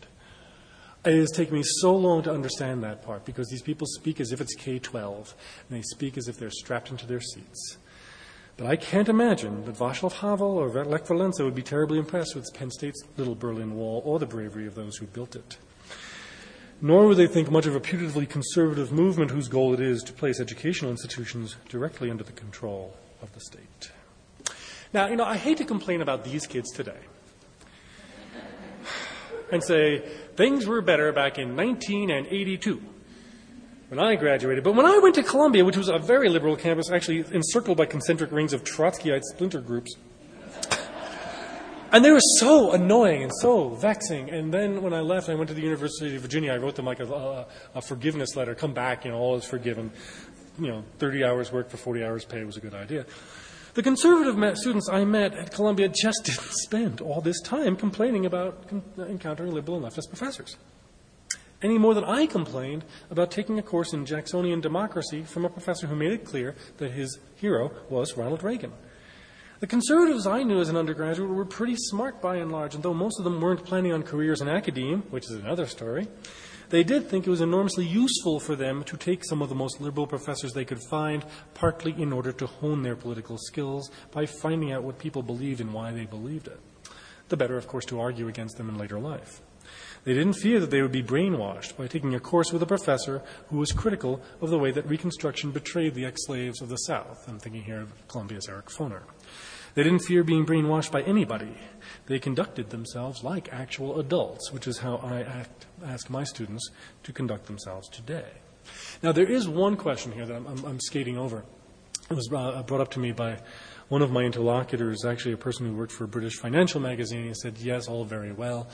It has taken me so long to understand that part because these people speak as if it's K 12 and they speak as if they're strapped into their seats. But I can't imagine that Václav Havel or Lech Walesa would be terribly impressed with Penn State's little Berlin Wall or the bravery of those who built it. Nor would they think much of a putatively conservative movement whose goal it is to place educational institutions directly under the control of the state. Now, you know, I hate to complain about these kids today and say things were better back in 1982 when I graduated. But when I went to Columbia, which was a very liberal campus, actually encircled by concentric rings of Trotskyite splinter groups, and they were so annoying and so vexing. And then when I left, I went to the University of Virginia. I wrote them like a, a, a forgiveness letter. Come back, you know, all is forgiven. You know, 30 hours work for 40 hours pay was a good idea. The conservative students I met at Columbia just didn't spend all this time complaining about uh, encountering liberal and leftist professors. Any more than I complained about taking a course in Jacksonian democracy from a professor who made it clear that his hero was Ronald Reagan. The conservatives I knew as an undergraduate were pretty smart by and large, and though most of them weren't planning on careers in academia, which is another story, they did think it was enormously useful for them to take some of the most liberal professors they could find, partly in order to hone their political skills by finding out what people believed and why they believed it. The better, of course, to argue against them in later life. They didn't fear that they would be brainwashed by taking a course with a professor who was critical of the way that Reconstruction betrayed the ex slaves of the South. I'm thinking here of Columbia's Eric Foner. They didn't fear being brainwashed by anybody. They conducted themselves like actual adults, which is how I act, ask my students to conduct themselves today. Now, there is one question here that I'm, I'm, I'm skating over. It was uh, brought up to me by one of my interlocutors, actually a person who worked for a British financial magazine. He said, Yes, all very well,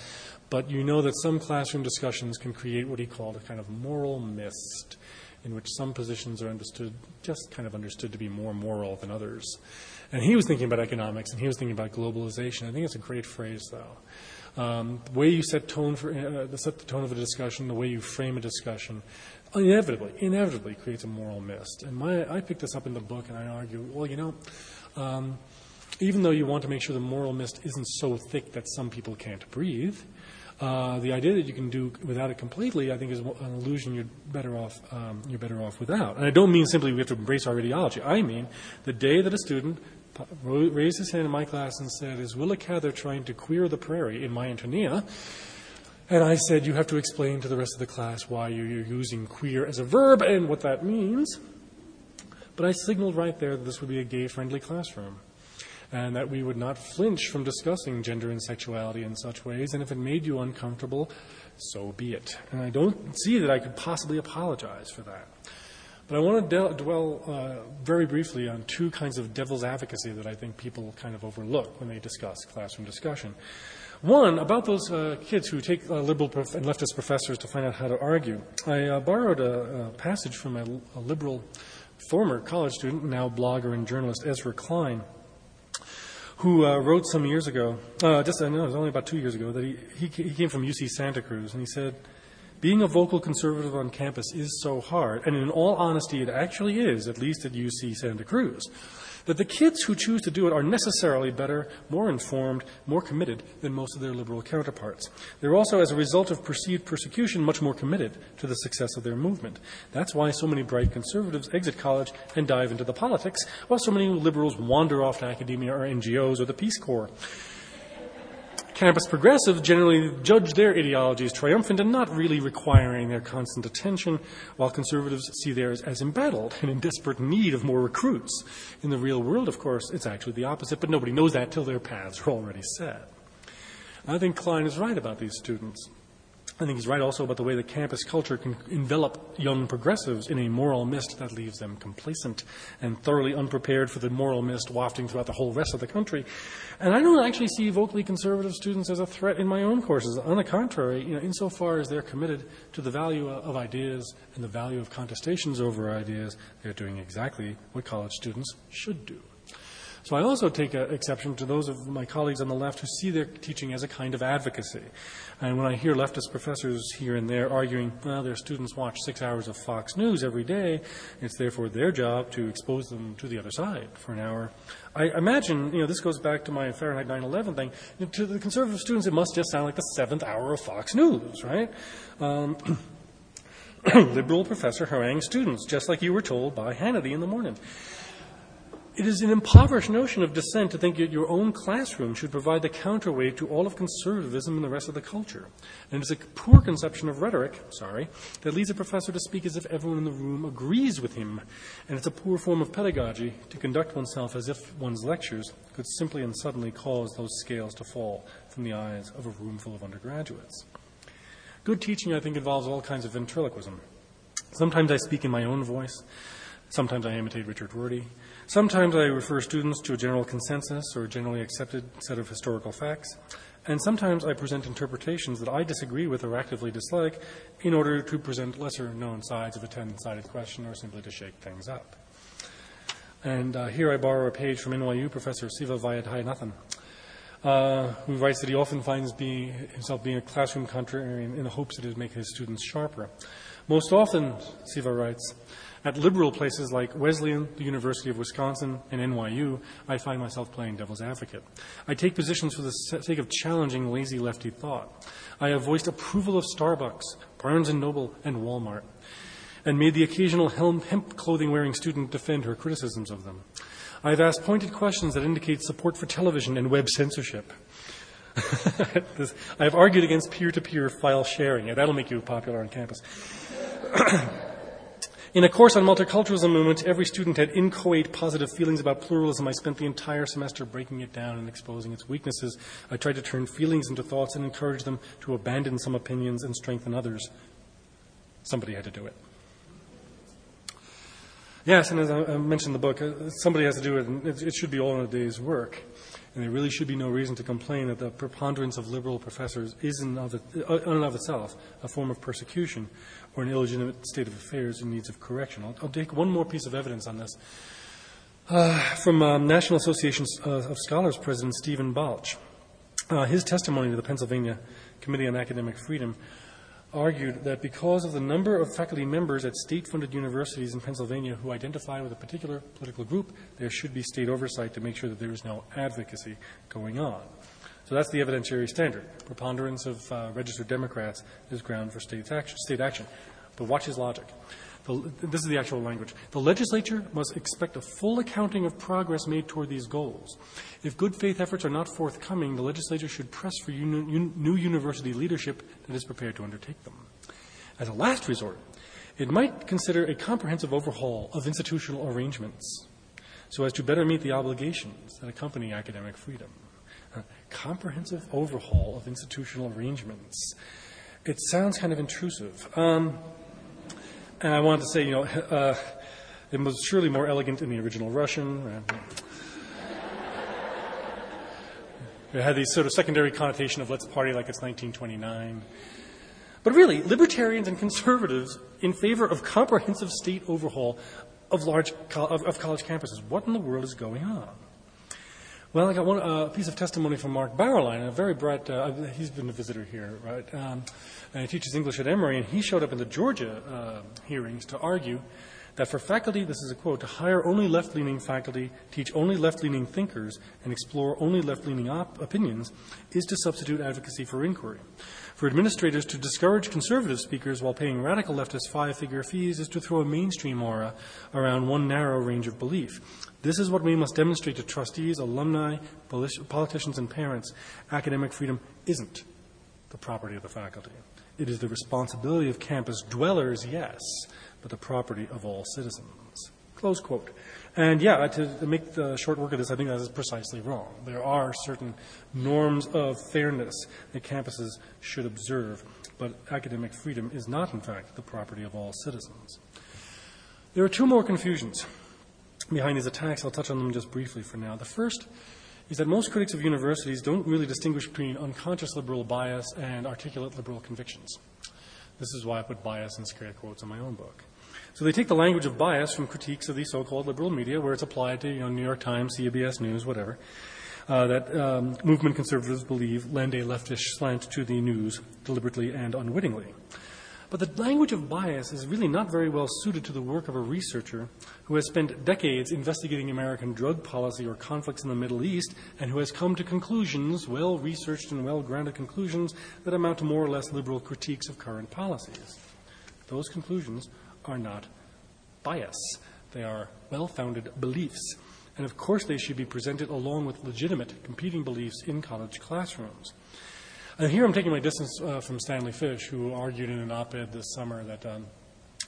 but you know that some classroom discussions can create what he called a kind of moral mist, in which some positions are understood, just kind of understood to be more moral than others. And he was thinking about economics and he was thinking about globalization. I think it's a great phrase, though. Um, the way you set, tone for, uh, set the tone of a discussion, the way you frame a discussion, inevitably, inevitably creates a moral mist. And my, I picked this up in the book and I argue, well, you know, um, even though you want to make sure the moral mist isn't so thick that some people can't breathe, uh, the idea that you can do without it completely, I think, is an illusion you're better off. Um, you're better off without. And I don't mean simply we have to embrace our ideology. I mean the day that a student raised his hand in my class and said, Is Willa Cather trying to queer the prairie in my Antonia? And I said, You have to explain to the rest of the class why you're using queer as a verb and what that means. But I signaled right there that this would be a gay friendly classroom and that we would not flinch from discussing gender and sexuality in such ways. And if it made you uncomfortable, so be it. And I don't see that I could possibly apologize for that. But I want to dwell uh, very briefly on two kinds of devil's advocacy that I think people kind of overlook when they discuss classroom discussion. One, about those uh, kids who take uh, liberal prof- and leftist professors to find out how to argue. I uh, borrowed a, a, passage from a, a, liberal former college student, now blogger and journalist, Ezra Klein, who uh, wrote some years ago, uh, just I know it was only about two years ago, that he, he, he came from UC Santa Cruz, and he said, being a vocal conservative on campus is so hard, and in all honesty, it actually is, at least at UC Santa Cruz, that the kids who choose to do it are necessarily better, more informed, more committed than most of their liberal counterparts. They're also, as a result of perceived persecution, much more committed to the success of their movement. That's why so many bright conservatives exit college and dive into the politics, while so many liberals wander off to academia or NGOs or the Peace Corps. Campus progressives generally judge their ideologies triumphant and not really requiring their constant attention, while conservatives see theirs as embattled and in desperate need of more recruits. In the real world, of course, it's actually the opposite, but nobody knows that till their paths are already set. I think Klein is right about these students. I think he's right also about the way the campus culture can envelop young progressives in a moral mist that leaves them complacent and thoroughly unprepared for the moral mist wafting throughout the whole rest of the country. And I don't actually see vocally conservative students as a threat in my own courses. On the contrary, you know, insofar as they're committed to the value of ideas and the value of contestations over ideas, they're doing exactly what college students should do. So I also take exception to those of my colleagues on the left who see their teaching as a kind of advocacy. And when I hear leftist professors here and there arguing, well, their students watch six hours of Fox News every day, it's therefore their job to expose them to the other side for an hour. I imagine, you know, this goes back to my Fahrenheit 9/11 thing. To the conservative students, it must just sound like the seventh hour of Fox News, right? Um, liberal professor harangues students, just like you were told by Hannity in the morning. It is an impoverished notion of dissent to think that your own classroom should provide the counterweight to all of conservatism and the rest of the culture. And it's a poor conception of rhetoric, sorry, that leads a professor to speak as if everyone in the room agrees with him. And it's a poor form of pedagogy to conduct oneself as if one's lectures could simply and suddenly cause those scales to fall from the eyes of a room full of undergraduates. Good teaching, I think, involves all kinds of ventriloquism. Sometimes I speak in my own voice. Sometimes I imitate Richard Rorty. Sometimes I refer students to a general consensus or a generally accepted set of historical facts. And sometimes I present interpretations that I disagree with or actively dislike in order to present lesser known sides of a 10 sided question or simply to shake things up. And uh, here I borrow a page from NYU professor Siva Vaidhyanathan, uh, who writes that he often finds being, himself being a classroom contrarian in the hopes that it would make his students sharper. Most often, Siva writes, at liberal places like Wesleyan, the University of Wisconsin, and NYU, I find myself playing devil's advocate. I take positions for the sake of challenging lazy lefty thought. I have voiced approval of Starbucks, Barnes & Noble, and Walmart, and made the occasional hemp clothing wearing student defend her criticisms of them. I have asked pointed questions that indicate support for television and web censorship. I have argued against peer to peer file sharing. Yeah, that'll make you popular on campus. In a course on multiculturalism movement, every student had inchoate positive feelings about pluralism. I spent the entire semester breaking it down and exposing its weaknesses. I tried to turn feelings into thoughts and encourage them to abandon some opinions and strengthen others. Somebody had to do it. Yes, and as I mentioned in the book, uh, somebody has to do it, and it should be all in a day's work. And there really should be no reason to complain that the preponderance of liberal professors is, in, of uh, in and of itself, a form of persecution or an illegitimate state of affairs in needs of correction. I'll, I'll take one more piece of evidence on this. Uh, from um, National Association uh, of Scholars President Stephen Balch. Uh, his testimony to the Pennsylvania Committee on Academic Freedom argued that because of the number of faculty members at state funded universities in Pennsylvania who identify with a particular political group, there should be state oversight to make sure that there is no advocacy going on. So that's the evidentiary standard. Preponderance of uh, registered Democrats is ground for state action. State action. But watch his logic. This is the actual language. The legislature must expect a full accounting of progress made toward these goals. If good faith efforts are not forthcoming, the legislature should press for new university leadership that is prepared to undertake them. As a last resort, it might consider a comprehensive overhaul of institutional arrangements so as to better meet the obligations that accompany academic freedom a comprehensive overhaul of institutional arrangements. It sounds kind of intrusive. Um, and I wanted to say, you know, uh, it was surely more elegant in the original Russian. It had these sort of secondary connotation of let's party like it's 1929. But really, libertarians and conservatives in favor of comprehensive state overhaul of large of, of college campuses. What in the world is going on? Well, I got one uh, piece of testimony from Mark Bauerlein, a very bright, uh, he's been a visitor here, right? Um, and he teaches English at Emory, and he showed up in the Georgia uh, hearings to argue that for faculty, this is a quote, to hire only left leaning faculty, teach only left leaning thinkers, and explore only left leaning op- opinions is to substitute advocacy for inquiry. For administrators to discourage conservative speakers while paying radical leftists five figure fees is to throw a mainstream aura around one narrow range of belief. This is what we must demonstrate to trustees, alumni, politicians, and parents. Academic freedom isn't the property of the faculty. It is the responsibility of campus dwellers, yes, but the property of all citizens. Close quote. And yeah, to, make the short work of this, I think that is precisely wrong. There are certain norms of fairness that campuses should observe, but academic freedom is not, in fact, the property of all citizens. There are two more confusions behind these attacks. I'll touch on them just briefly for now. The first is that most critics of universities don't really distinguish between unconscious liberal bias and articulate liberal convictions. This is why I put bias in scare quotes in my own book. So they take the language of bias from critiques of the so-called liberal media, where it's applied to you know, New York Times, CBS News, whatever, uh, that um, movement conservatives believe lend a leftish slant to the news deliberately and unwittingly. But the language of bias is really not very well suited to the work of a researcher who has spent decades investigating American drug policy or conflicts in the Middle East and who has come to conclusions, well researched and well grounded conclusions, that amount to more or less liberal critiques of current policies. Those conclusions are not bias, they are well founded beliefs. And of course, they should be presented along with legitimate competing beliefs in college classrooms. And here I'm taking my distance uh, from Stanley Fish, who argued in an op ed this summer that um,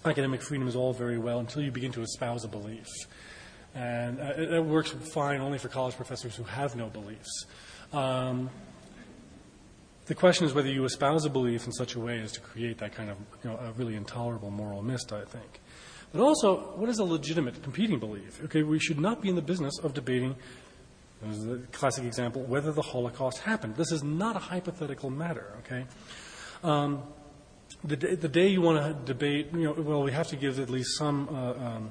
academic freedom is all very well until you begin to espouse a belief. And uh, it, it, works fine only for college professors who have no beliefs. Um, the question is whether you espouse a belief in such a way as to create that kind of you know, a really intolerable moral mist, I think. But also, what is a legitimate competing belief? Okay, we should not be in the business of debating a classic example, whether the Holocaust happened. This is not a hypothetical matter, okay? Um, the, day, the day you want to debate, you know, well, we have to give at least some uh, um,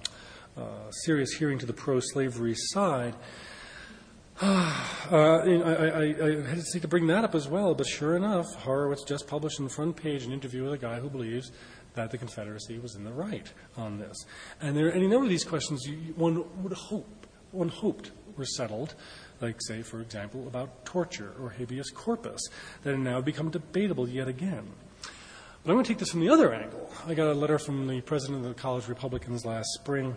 uh, serious hearing to the pro slavery side. Uh, I, I, I, hesitate to bring that up as well, but sure enough, Horowitz just published in the front page an interview with a guy who believes that the Confederacy was in the right on this. And there are any number of these questions you, one would hope, one hoped were settled, like, say, for example, about torture or habeas corpus, that have now become debatable yet again. But I'm going to take this from the other angle. I got a letter from the president of the College Republicans last spring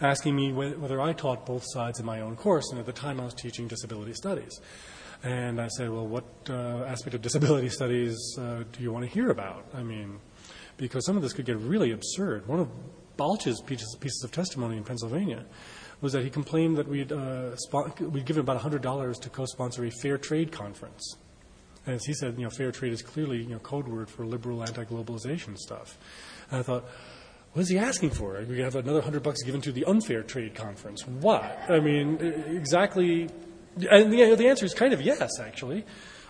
asking me whether I taught both sides in my own course, and at the time I was teaching disability studies. And I said, Well, what uh, aspect of disability studies uh, do you want to hear about? I mean, because some of this could get really absurd. One of Balch's pieces, pieces of testimony in Pennsylvania was that he complained that we'd, uh, we'd given about $100 to co-sponsor a fair trade conference. And as he said, you know, fair trade is clearly, you know, code word for liberal anti-globalization stuff. And I thought, what is he asking for? We have another hundred bucks given to the unfair trade conference. What? I mean, exactly. And the, the answer is kind of yes, actually.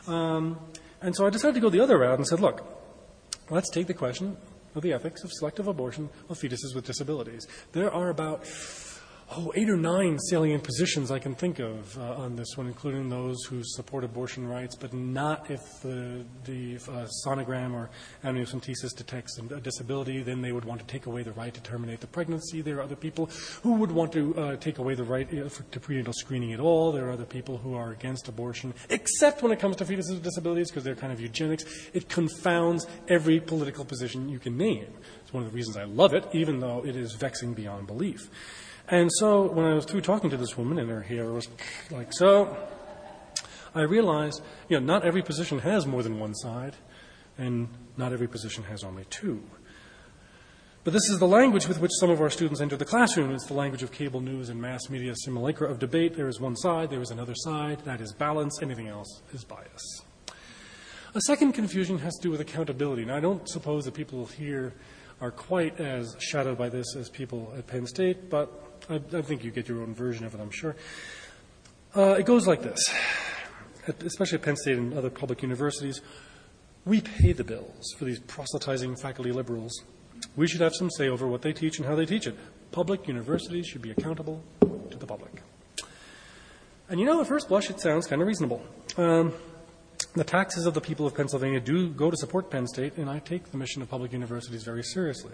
Um, and so I decided to go the other route and said, look, let's take the question of the ethics of selective abortion of fetuses with disabilities. There are about oh, eight or nine salient positions I can think of uh, on this one, including those who support abortion rights, but not if the, the uh, sonogram or amniocentesis detects a disability, then they would want to take away the right to terminate the pregnancy. There are other people who would want to uh, take away the right uh, to prenatal screening at all. There are other people who are against abortion, except when it comes to fetuses with disabilities, because they're kind of eugenics. It confounds every political position you can name. It's one of the reasons I love it, even though it is vexing beyond belief. And so when I was through talking to this woman, and her hair was like so, I realized, you know, not every position has more than one side, and not every position has only two. But this is the language with which some of our students enter the classroom. It's the language of cable news and mass media simulacra of debate. There is one side, there is another side. That is balance. Anything else is bias. A second confusion has to do with accountability. Now, I don't suppose that people here are quite as shadowed by this as people at Penn State, but I, I, think you get your own version of it, I'm sure. Uh, it goes like this, at, especially at Penn State and other public universities. We pay the bills for these proselytizing faculty liberals. We should have some say over what they teach and how they teach it. Public universities should be accountable to the public. And you know, at first blush, it sounds kind of reasonable. Um, the taxes of the people of Pennsylvania do go to support Penn State, and I take the mission of public universities very seriously.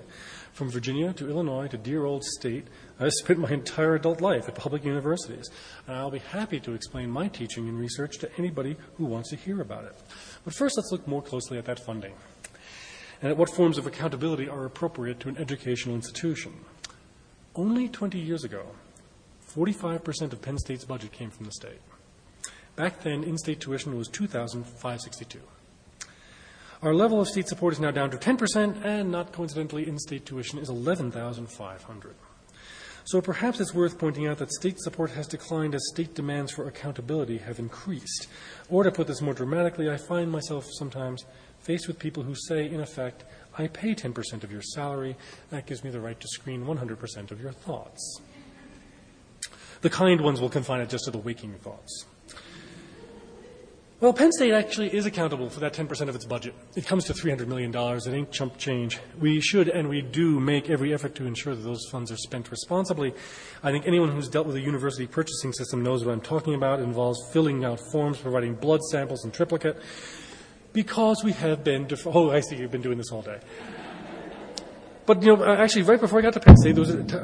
From Virginia to Illinois to dear old state, I've spent my entire adult life at public universities, and I'll be happy to explain my teaching and research to anybody who wants to hear about it. But first, let's look more closely at that funding and at what forms of accountability are appropriate to an educational institution. Only 20 years ago, 45% of Penn State's budget came from the state. Back then, in-state tuition was 2,562. Our level of state support is now down to 10%, and not coincidentally, in-state tuition is 11,500. So perhaps it's worth pointing out that state support has declined as state demands for accountability have increased. Or to put this more dramatically, I find myself sometimes faced with people who say, in effect, I pay 10% of your salary, that gives me the right to screen 100% of your thoughts. The kind ones will confine it just to the waking thoughts. Well, Penn State actually is accountable for that 10% of its budget. It comes to $300 million. It ain't chump change. We should and we do make every effort to ensure that those funds are spent responsibly. I think anyone who's dealt with a university purchasing system knows what I'm talking about. It involves filling out forms, providing blood samples in triplicate, because we have been, def- oh, I see, you've been doing this all day. But, you know, uh, actually, right before I got to Penn State, there was a t-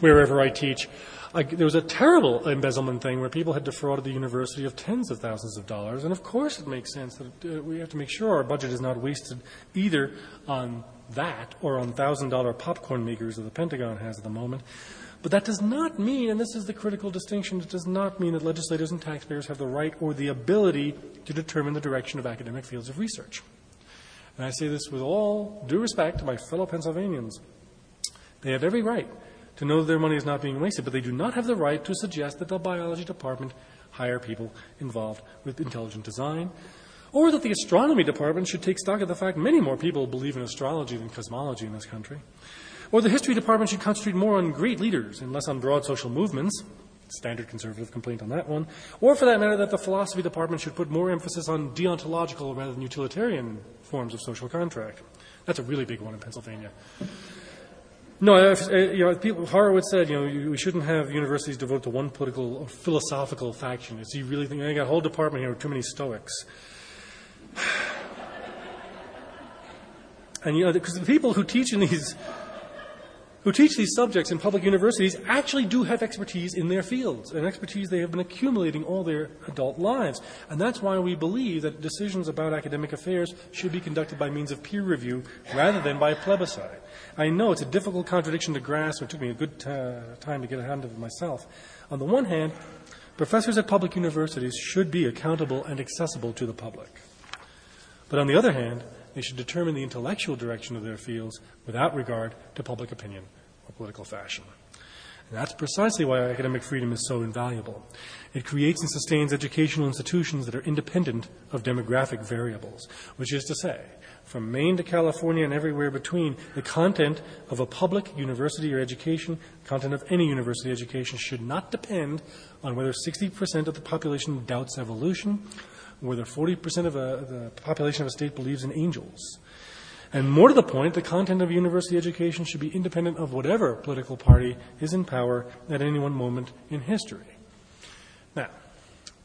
wherever I teach, I, there was a terrible embezzlement thing where people had defrauded the university of tens of thousands of dollars. And of course, it makes sense that uh, we have to make sure our budget is not wasted either on that or on thousand dollar popcorn makers that the Pentagon has at the moment. But that does not mean, and this is the critical distinction, it does not mean that legislators and taxpayers have the right or the ability to determine the direction of academic fields of research. And I say this with all due respect to my fellow Pennsylvanians. They have every right to know that their money is not being wasted, but they do not have the right to suggest that the biology department hire people involved with intelligent design, or that the astronomy department should take stock of the fact many more people believe in astrology than cosmology in this country, or the history department should concentrate more on great leaders and less on broad social movements. Standard conservative complaint on that one. Or, for that matter, that the philosophy department should put more emphasis on deontological rather than utilitarian forms of social contract. That's a really big one in Pennsylvania. No, uh, you know, people, Horowitz said, you know, we shouldn't have universities devoted to one political or philosophical faction. Is he really thinking, I got a whole department here with too many Stoics? And, you know, because the people who teach in these, who teach these subjects in public universities actually do have expertise in their fields, and expertise they have been accumulating all their adult lives. And that's why we believe that decisions about academic affairs should be conducted by means of peer review rather than by plebiscite. I know it's a difficult contradiction to grasp. It took me a good uh, time to get a hand of it myself. On the one hand, professors at public universities should be accountable and accessible to the public. But on the other hand, they should determine the intellectual direction of their fields without regard to public opinion or political fashion. And that's precisely why academic freedom is so invaluable. It creates and sustains educational institutions that are independent of demographic variables, which is to say, from Maine to California and everywhere between, the content of a public university or education, content of any university education, should not depend on whether 60% of the population doubts evolution, whether 40% of a, the population of a state believes in angels. And more to the point, the content of university education should be independent of whatever political party is in power at any one moment in history. Now,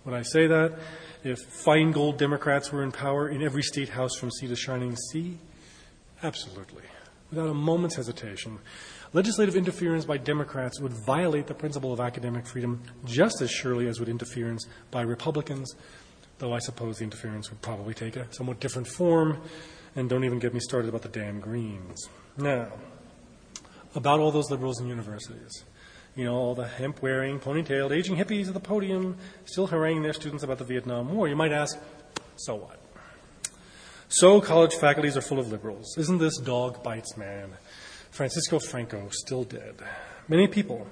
when I say that, if Feingold Democrats were in power in every state house from sea to shining sea? Absolutely. Without a moment's hesitation. Legislative interference by Democrats would violate the principle of academic freedom just as surely as would interference by Republicans, though I suppose the interference would probably take a somewhat different form. And don't even get me started about the damn Greens. Now, about all those liberals in universities you know, all the hemp wearing, ponytailed, aging hippies at the podium, still haranguing their students about the Vietnam War. You might ask, so what? So college faculties are full of liberals. Isn't this dog bites man? Francisco Franco still dead. Many people,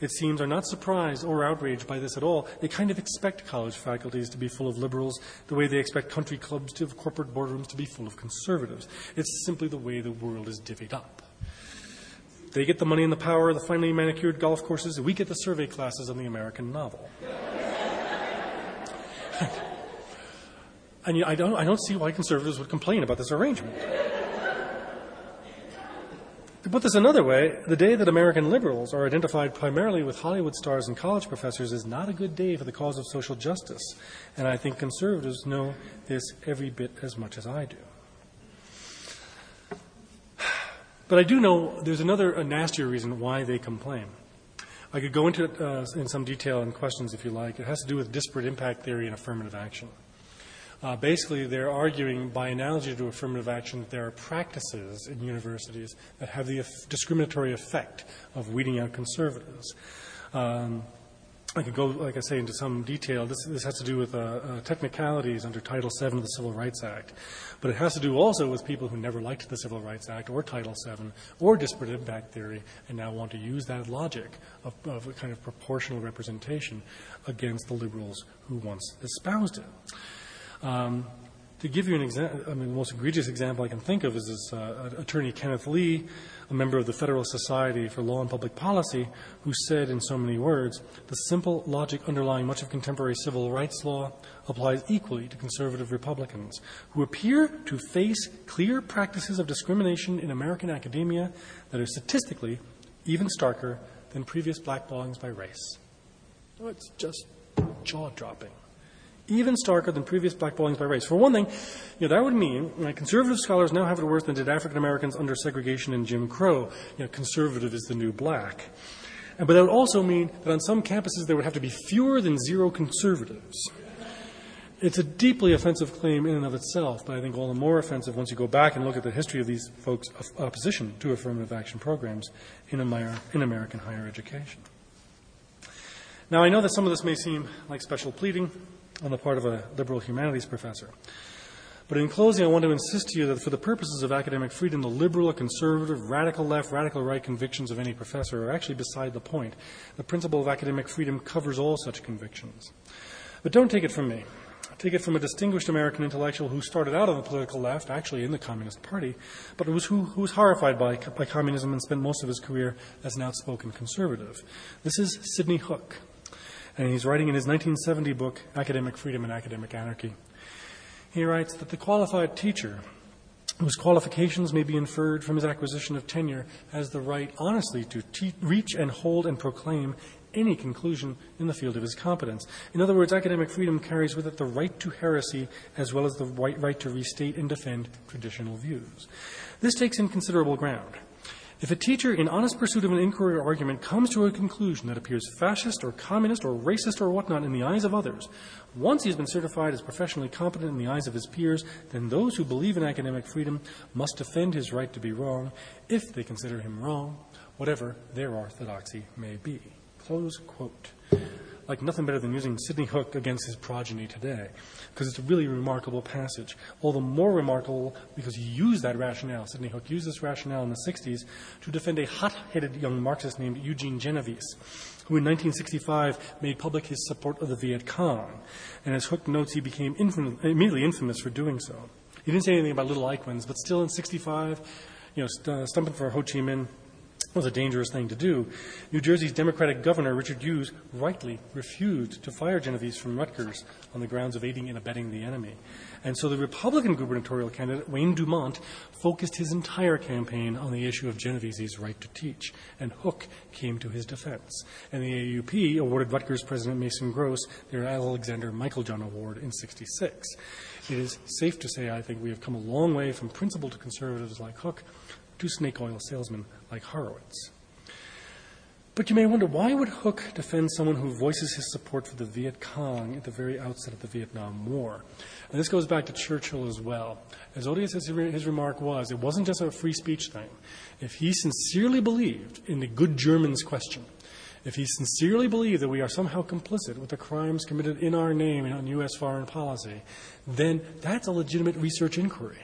it seems, are not surprised or outraged by this at all. They kind of expect college faculties to be full of liberals the way they expect country clubs to have corporate boardrooms to be full of conservatives. It's simply the way the world is divvied up. They get the money and the power, the finely manicured golf courses. We get the survey classes on the American novel. and I, don't, I don't see why conservatives would complain about this arrangement. To put this another way, the day that American liberals are identified primarily with Hollywood stars and college professors is not a good day for the cause of social justice. And I think conservatives know this every bit as much as I do. But I do know there's another a nastier reason why they complain. I could go into it uh, in some detail in questions if you like. It has to do with disparate impact theory and affirmative action. Uh, basically, they're arguing by analogy to affirmative action that there are practices in universities that have the discriminatory effect of weeding out conservatives. Um, I could go, like I say, into some detail. This, this has to do with uh, uh, technicalities under Title VII of the Civil Rights Act. But it has to do also with people who never liked the Civil Rights Act or Title VII or disparate impact theory and now want to use that logic of, of a kind of proportional representation against the liberals who once espoused it. Um, To give you an example, I mean, the most egregious example I can think of is this uh, attorney Kenneth Lee, a member of the Federal Society for Law and Public Policy, who said in so many words, the simple logic underlying much of contemporary civil rights law applies equally to conservative Republicans who appear to face clear practices of discrimination in American academia that are statistically even starker than previous blackballings by race. Oh, it's just jaw dropping even starker than previous blackballings by race. For one thing, you know, that would mean conservative scholars now have it worse than did African Americans under segregation and Jim Crow. You know, conservative is the new black. And, but that would also mean that on some campuses there would have to be fewer than zero conservatives. It's a deeply offensive claim in and of itself, but I think all the more offensive once you go back and look at the history of these folks' opposition to affirmative action programs in, in American higher education. Now, I know that some of this may seem like special pleading, on the part of a liberal humanities professor. But in closing, I want to insist to you that for the purposes of academic freedom, the liberal, conservative, radical left, radical right convictions of any professor are actually beside the point. The principle of academic freedom covers all such convictions. But don't take it from me. Take it from a distinguished American intellectual who started out on the political left, actually in the Communist Party, but was who, who was horrified by, by communism and spent most of his career as an outspoken conservative. This is Sidney Hook and he's writing in his 1970 book, Academic Freedom and Academic Anarchy. He writes that the qualified teacher, whose qualifications may be inferred from his acquisition of tenure, has the right honestly to te- reach and hold and proclaim any conclusion in the field of his competence. In other words, academic freedom carries with it the right to heresy as well as the right, right to restate and defend traditional views. This takes in considerable ground. If a teacher, in honest pursuit of an inquiry or argument, comes to a conclusion that appears fascist or communist or racist or whatnot in the eyes of others, once he has been certified as professionally competent in the eyes of his peers, then those who believe in academic freedom must defend his right to be wrong if they consider him wrong, whatever their orthodoxy may be. Close quote like nothing better than using Sidney Hook against his progeny today, because it's a really remarkable passage. All the more remarkable because he used that rationale. Sidney Hook used this rationale in the 60s to defend a hot headed young Marxist named Eugene Genovese, who in 1965 made public his support of the Viet Cong. And as Hook notes, he became infamous, immediately infamous for doing so. He didn't say anything about little Eichmanns, but still in 65, you know, st- stumping for Ho Chi Minh, was a dangerous thing to do. New Jersey's Democratic governor, Richard Hughes, rightly refused to fire Genovese from Rutgers on the grounds of aiding and abetting the enemy. And so the Republican gubernatorial candidate, Wayne Dumont, focused his entire campaign on the issue of Genovese's right to teach, and Hook came to his defense. And the AAUP awarded Rutgers President Mason Gross their Alexander Meiklejohn Award in 66. It is safe to say, I think, we have come a long way from principled conservatives like Hook to snake oil salesmen like Horowitz. But you may wonder why would Hook defend someone who voices his support for the Viet Cong at the very outset of the Vietnam War? And this goes back to Churchill as well. As odious as his remark was, it wasn't just a free speech thing. If he sincerely believed in the good Germans question, if he sincerely believed that we are somehow complicit with the crimes committed in our name on U.S. foreign policy, then that's a legitimate research inquiry.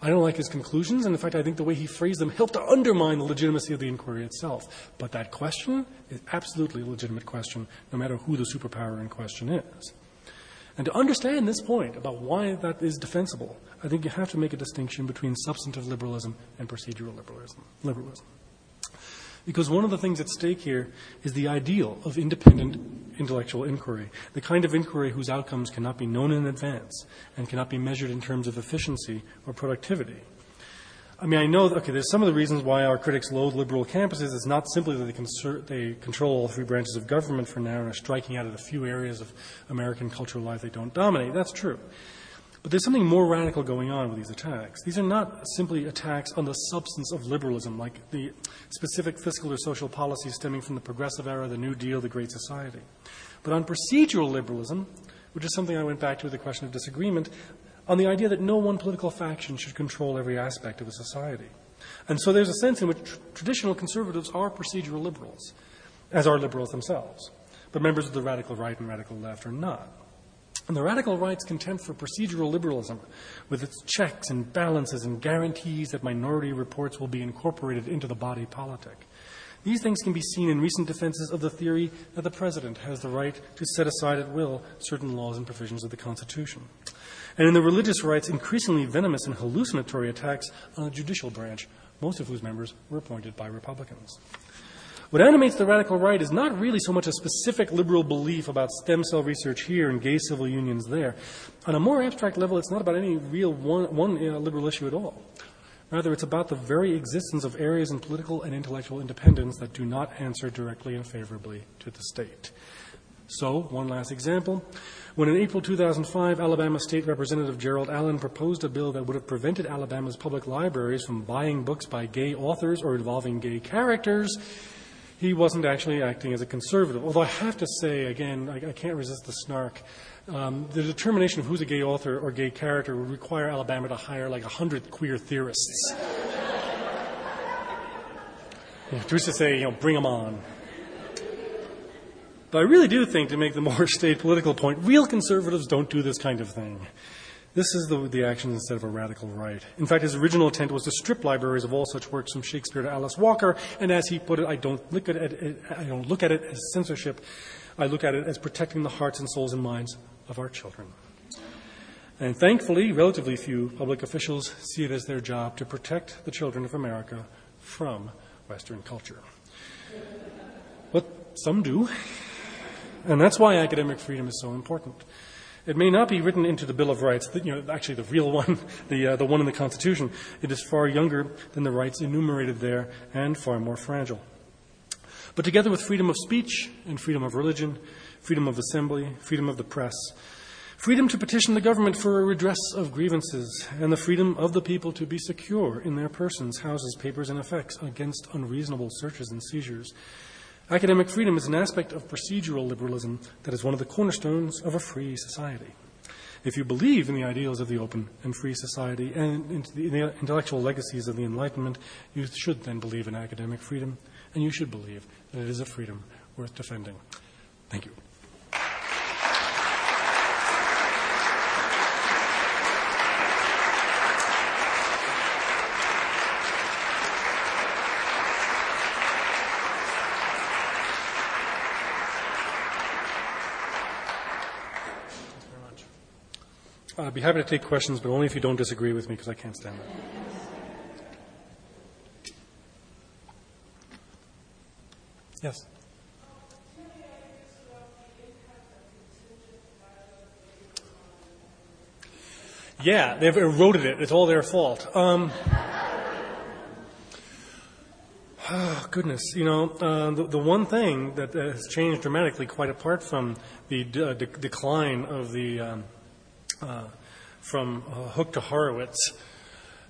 I don't like his conclusions, and in fact, I think the way he phrased them helped to undermine the legitimacy of the inquiry itself. But that question is absolutely a legitimate question, no matter who the superpower in question is. And to understand this point about why that is defensible, I think you have to make a distinction between substantive liberalism and procedural liberalism. liberalism. Because one of the things at stake here is the ideal of independent intellectual inquiry, the kind of inquiry whose outcomes cannot be known in advance and cannot be measured in terms of efficiency or productivity. I mean, I know, okay, there's some of the reasons why our critics loathe liberal campuses. It's not simply that they, conser- they control all three branches of government for now and are striking out at a few areas of American cultural life they don't dominate. That's true. But there's something more radical going on with these attacks. These are not simply attacks on the substance of liberalism, like the specific fiscal or social policies stemming from the progressive era, the New Deal, the Great Society, but on procedural liberalism, which is something I went back to with the question of disagreement, on the idea that no one political faction should control every aspect of a society. And so there's a sense in which tr- traditional conservatives are procedural liberals, as are liberals themselves. But members of the radical right and radical left are not. And the radical right's contempt for procedural liberalism, with its checks and balances and guarantees that minority reports will be incorporated into the body politic, These things can be seen in recent defenses of the theory that the President has the right to set aside at will certain laws and provisions of the Constitution. And in the religious right's increasingly venomous and hallucinatory attacks on the judicial branch, most of whose members were appointed by Republicans. What animates the radical right is not really so much a specific liberal belief about stem cell research here and gay civil unions there. On a more abstract level, it's not about any real one, one uh, liberal issue at all. Rather, it's about the very existence of areas in political and intellectual independence that do not answer directly and favorably to the state. So, one last example. When in April 2005, Alabama State Representative Gerald Allen proposed a bill that would have prevented Alabama's public libraries from buying books by gay authors or involving gay characters, he wasn't actually acting as a conservative. Although I have to say, again, I, I can't resist the snark. Um, the determination of who's a gay author or gay character would require Alabama to hire like 100 queer theorists. yeah, just to say, you know, bring them on. But I really do think, to make the more state political point, real conservatives don't do this kind of thing. This is the, the action instead of a radical right. In fact, his original intent was to strip libraries of all such works from Shakespeare to Alice Walker, and as he put it, I don't look at it, I don't look at it as censorship. I look at it as protecting the hearts and souls and minds of our children. And thankfully, relatively few public officials see it as their job to protect the children of America from Western culture. But some do. And that's why academic freedom is so important. It may not be written into the Bill of Rights, you know, actually the real one, the, uh, the one in the Constitution. It is far younger than the rights enumerated there and far more fragile. But together with freedom of speech and freedom of religion, freedom of assembly, freedom of the press, freedom to petition the government for a redress of grievances, and the freedom of the people to be secure in their persons, houses, papers, and effects against unreasonable searches and seizures, Academic freedom is an aspect of procedural liberalism that is one of the cornerstones of a free society. If you believe in the ideals of the open and free society and in the intellectual legacies of the Enlightenment, you should then believe in academic freedom, and you should believe that it is a freedom worth defending. Thank you. I'd be happy to take questions, but only if you don't disagree with me, because I can't stand that. Yes. Yeah, they've eroded it. It's all their fault. Um, oh, goodness, you know, uh, the, the, one thing that has changed dramatically, quite apart from the uh, de- decline of the um, uh, from uh, Hook to Horowitz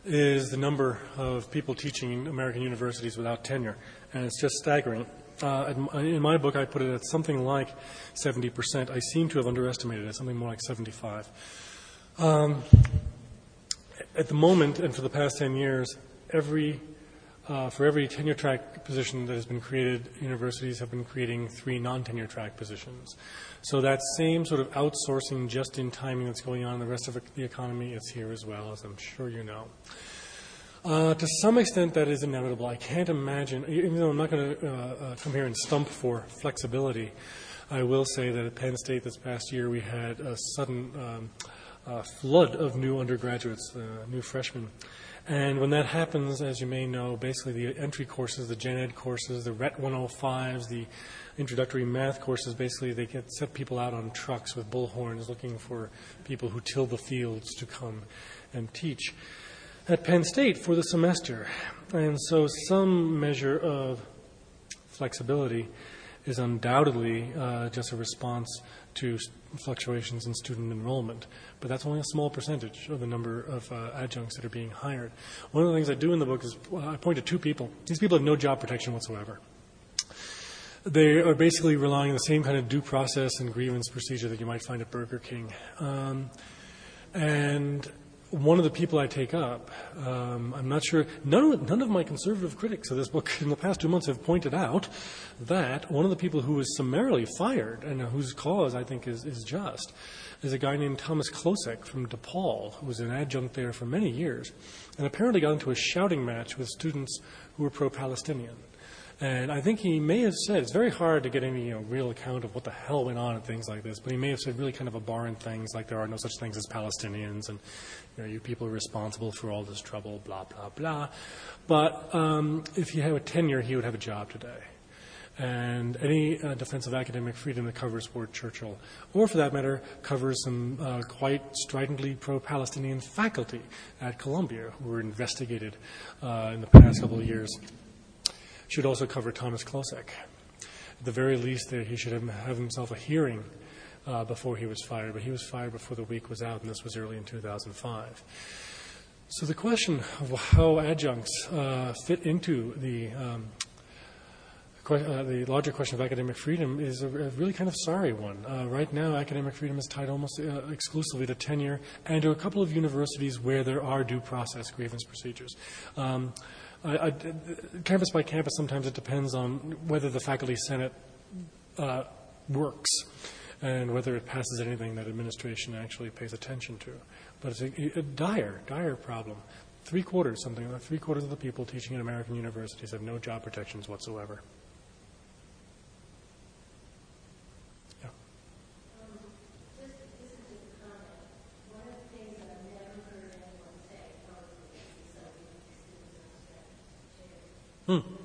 is the number of people teaching in American universities without tenure, and it's just staggering. Uh, in my book, I put it at something like 70%. I seem to have underestimated it, something more like 75. Um, at the moment, and for the past 10 years, every uh, for every tenure track position that has been created, universities have been creating three non tenure track positions. So that same sort of outsourcing just in timing that's going on in the rest of the economy is here as well, as I'm sure you know. Uh, to some extent, that is inevitable. I can't imagine, even though I'm not going to uh, uh, come here and stump for flexibility, I will say that at Penn State this past year we had a sudden um, uh, flood of new undergraduates, uh, new freshmen. And when that happens, as you may know, basically the entry courses, the gen ed courses, the RET 105s, the introductory math courses, basically they get set people out on trucks with bullhorns looking for people who till the fields to come and teach at Penn State for the semester. And so some measure of flexibility is undoubtedly uh, just a response to fluctuations in student enrollment. But that's only a small percentage of the number of uh, adjuncts that are being hired. One of the things I do in the book is I point to two people. These people have no job protection whatsoever they are basically relying on the same kind of due process and grievance procedure that you might find at Burger King. Um, and one of the people I take up, um, I'm not sure, none of, none of my conservative critics of this book in the past two months have pointed out that one of the people who was summarily fired and whose cause I think is, is just is a guy named Thomas Klocek from DePaul, who was an adjunct there for many years, and apparently got into a shouting match with students who were pro Palestinian And I think he may have said, it's very hard to get any you know, real account of what the hell went on and things like this, but he may have said really kind of abhorrent things like there are no such things as Palestinians and you, know, you people are responsible for all this trouble, blah, blah, blah. But um, if he had a tenure, he would have a job today. And any uh, defense of academic freedom that covers Ward Churchill, or for that matter, covers some uh, quite stridently pro Palestinian faculty at Columbia who were investigated uh, in the past couple of years, should also cover Thomas Klocek. At the very least, he should have, himself a hearing uh, before he was fired, but he was fired before the week was out, and this was early in 2005. So the question of how adjuncts uh, fit into the um, uh, the larger question of academic freedom is a, really kind of sorry one. Uh, right now, academic freedom is tied almost uh, exclusively to tenure and to a couple of universities where there are due process grievance procedures. Um, campus by campus, sometimes it depends on whether the faculty senate uh, works and whether it passes anything that administration actually pays attention to. But it's a, dire, dire problem. Three quarters, something like three quarters of the people teaching in American universities have no job protections whatsoever. Hmm.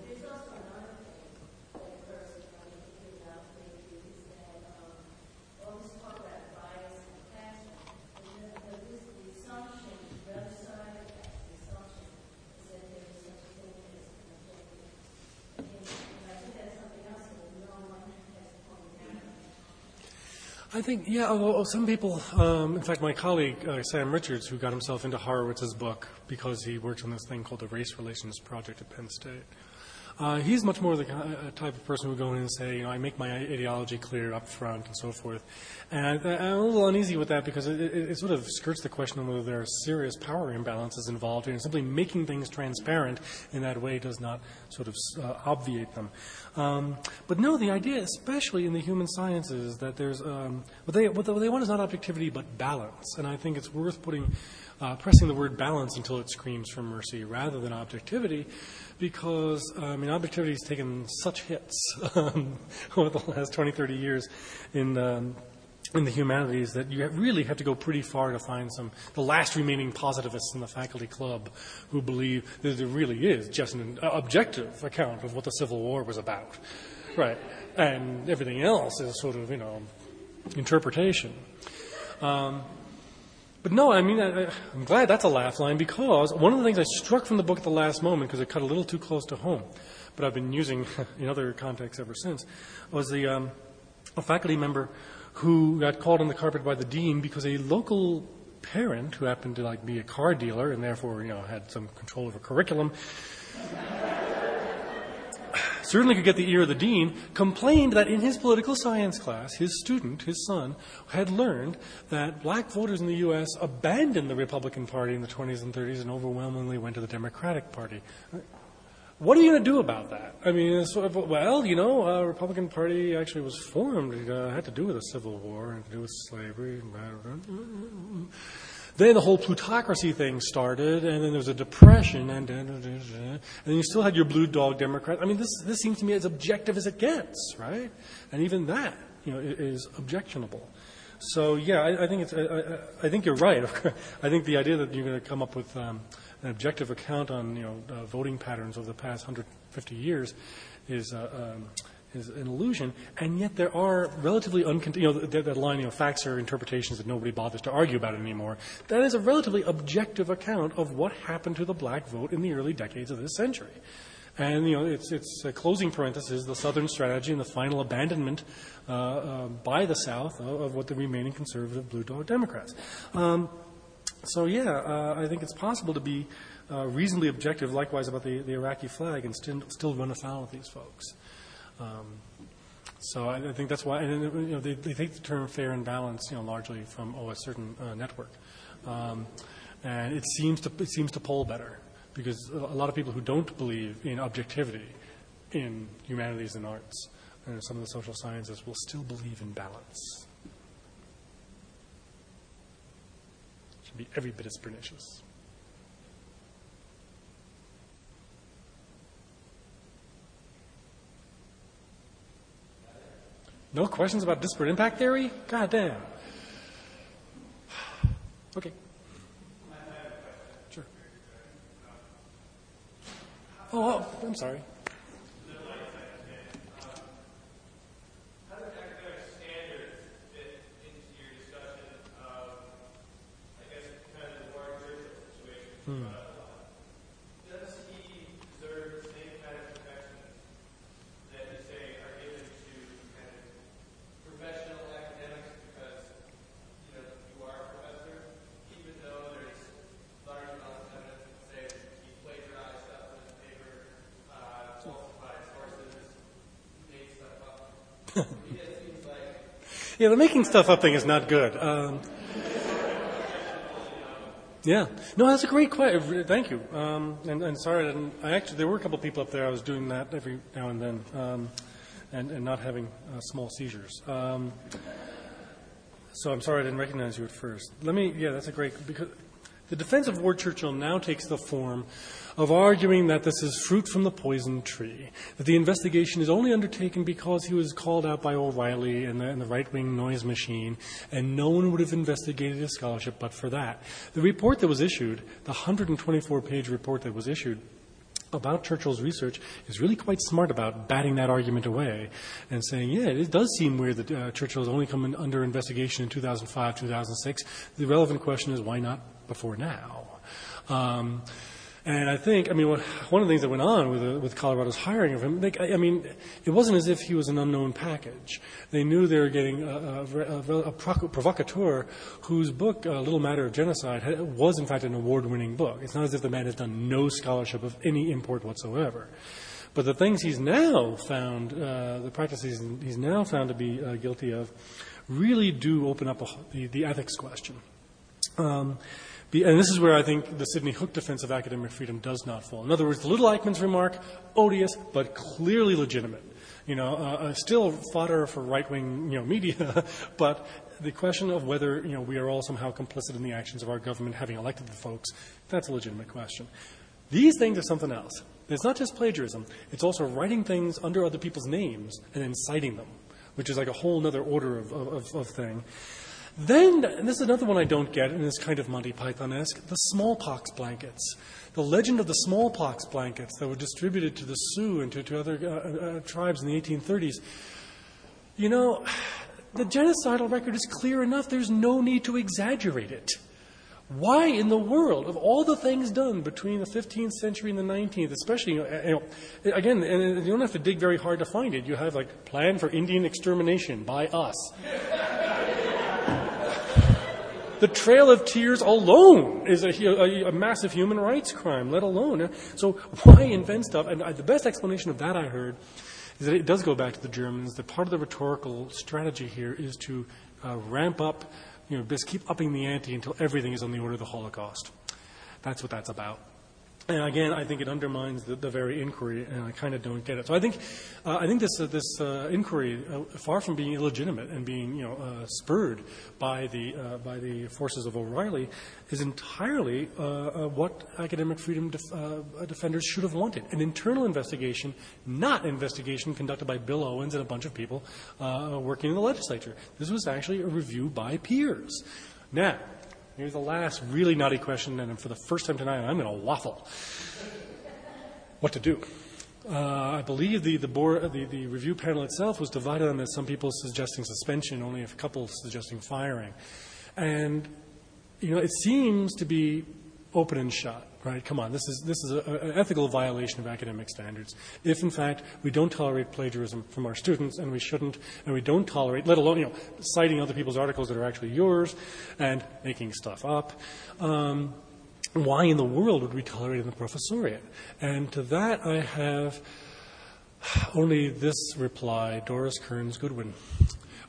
I think, yeah, although some people, um, in fact, my colleague, uh, Sam Richards, who got himself into Horowitz's book because he worked on this thing called the Race Relations Project at Penn State. Uh, he's much more the uh, type of person who would go in and say, you know, I make my ideology clear up front and so forth. And I, am a little uneasy with that because it, it, it, sort of skirts the question of whether there are serious power imbalances involved here. And simply making things transparent in that way does not sort of uh, obviate them. Um, but no, the idea, especially in the human sciences, that there's um, what, they, what they want is not objectivity but balance. And I think it's worth putting uh, pressing the word balance until it screams for mercy rather than objectivity because, I mean, objectivity has taken such hits um, over the last 20, 30 years in, um, in the humanities that you really have to go pretty far to find some, the last remaining positivists in the faculty club who believe that there really is just an objective account of what the Civil War was about. Right. And everything else is sort of, you know, interpretation. Um, but no, I mean, I, am glad that's a laugh line because one of the things I struck from the book at the last moment, because it cut a little too close to home, but I've been using in other contexts ever since, was the um, a faculty member who got called on the carpet by the dean because a local parent who happened to like be a car dealer and therefore you know had some control over curriculum certainly could get the ear of the dean, complained that in his political science class, his student, his son, had learned that black voters in the U.S. abandoned the Republican Party in the 20s and 30s and overwhelmingly went to the Democratic Party. What are you going to do about that? I mean, sort of, well, you know, uh, Republican Party actually was formed. It uh, had to do with the Civil War and to do with slavery. Then the whole plutocracy thing started, and then there was a depression, and, and then you still had your blue dog Democrat. I mean, this, this seems to me as objective as it gets, right? And even that, you know, is objectionable. So yeah, I, I think it's. I, I, think you're right. I think the idea that you're going to come up with um, an objective account on you know uh, voting patterns over the past 150 years is uh, um, is an illusion, and yet there are relatively uncont- you know that, that line you know facts are interpretations that nobody bothers to argue about anymore. That is a relatively objective account of what happened to the black vote in the early decades of this century. And you know, it's, it's a closing parenthesis, the Southern strategy and the final abandonment uh, uh, by the South of, of, what the remaining conservative blue dog Democrats. Um, so yeah, uh, I think it's possible to be uh, reasonably objective, likewise about the, the Iraqi flag, and still, still run afoul of these folks. Um, so I, think that's why and, they, take the term fair and know, largely from oh, a certain uh, network. Um, and it seems, to, it seems to poll better because a lot of people who don't believe in objectivity in humanities and arts and some of the social sciences will still believe in balance. It should be every bit as pernicious. No questions about disparate impact theory? God damn. Okay. Sure. Oh, oh, I'm sorry. How do academic standards fit into your discussion of, I guess, kind of the Ward Churchill situation? Uh, Does he deserve the same kind of protections that you say are given to kind of professional academics because, you know, you are a professor, even though there's large amounts of evidence that say that he plagiarized stuff in his paper, uh, falsified sources, made stuff up? It seems like Yeah, the making stuff up thing is not good. Um, yeah, no, that's a great question. Thank you. Um, and, and sorry, I, didn't, I actually there were a couple people up there. I was doing that every now and then, um, and, and not having uh, small seizures. Um, so I'm sorry I didn't recognize you at first. Let me. Yeah, that's a great because the defense of Ward Churchill now takes the form of arguing that this is fruit from the poison tree, that the investigation is only undertaken because he was called out by O'Reilly and the, the right wing noise machine, and no one would have investigated his scholarship but for that. The report that was issued, the 124 page report that was issued, about Churchill's research is really quite smart about batting that argument away and saying, yeah, it does seem weird that uh, Churchill has only come in under investigation in 2005, 2006. The relevant question is why not before now? Um, and I think, I mean, one of the things that went on with, uh, with Colorado's hiring of him, I, mean, it wasn't as if he was an unknown package. They knew they were getting a, a, a, provocateur whose book, uh, Little Matter of Genocide, had, was in fact an award-winning book. It's not as if the man has done no scholarship of any import whatsoever. But the things he's now found, uh, the practices he's now found to be uh, guilty of, really do open up a, the, the ethics question. Um, and this is where I think the Sidney Hook defense of academic freedom does not fall. In other words, Little Eichmann's remark, odious but clearly legitimate. You know, uh, uh, still fodder for right-wing, you know, media, but the question of whether, you know, we are all somehow complicit in the actions of our government having elected the folks, that's a legitimate question. These things are something else. It's not just plagiarism, it's also writing things under other people's names and then citing them, which is like a whole other order of, of, of thing. Then, and this is another one I don't get, and it's kind of Monty Python esque the smallpox blankets. The legend of the smallpox blankets that were distributed to the Sioux and to, to other uh, uh, tribes in the 1830s. You know, the genocidal record is clear enough, there's no need to exaggerate it. Why in the world, of all the things done between the 15th century and the 19th, especially, you know, again, and you don't have to dig very hard to find it. You have like plan for Indian extermination by us. The Trail of Tears alone is a, a, a, massive human rights crime, let alone. So why invent stuff? And the best explanation of that I heard is that it does go back to the Germans. That part of the rhetorical strategy here is to uh, ramp up you know, just keep upping the ante until everything is on the order of the Holocaust. That's what that's about. And again, I think it undermines the, the very inquiry, and I kind of don't get it. So I think, uh, I think this uh, this uh, inquiry, uh, far from being illegitimate and being you know uh, spurred by the uh, by the forces of O'Reilly, is entirely what academic freedom def- defenders should have wanted: an internal investigation, not investigation conducted by Bill Owens and a bunch of people working in the legislature. This was actually a review by peers. Now, Here's the last really knotty question, and for the first time tonight, I'm going to waffle. What to do? Uh, I believe the, the, board, the, the review panel itself was divided on this. Some people suggesting suspension, only a couple suggesting firing. And, you know, it seems to be open and shut right? Come on, this is, this is an ethical violation of academic standards. If, in fact, we don't tolerate plagiarism from our students, and we shouldn't, and we don't tolerate, let alone, you know, citing other people's articles that are actually yours and making stuff up, um, why in the world would we tolerate in the professoriate? And to that, I have only this reply Doris Kearns Goodwin.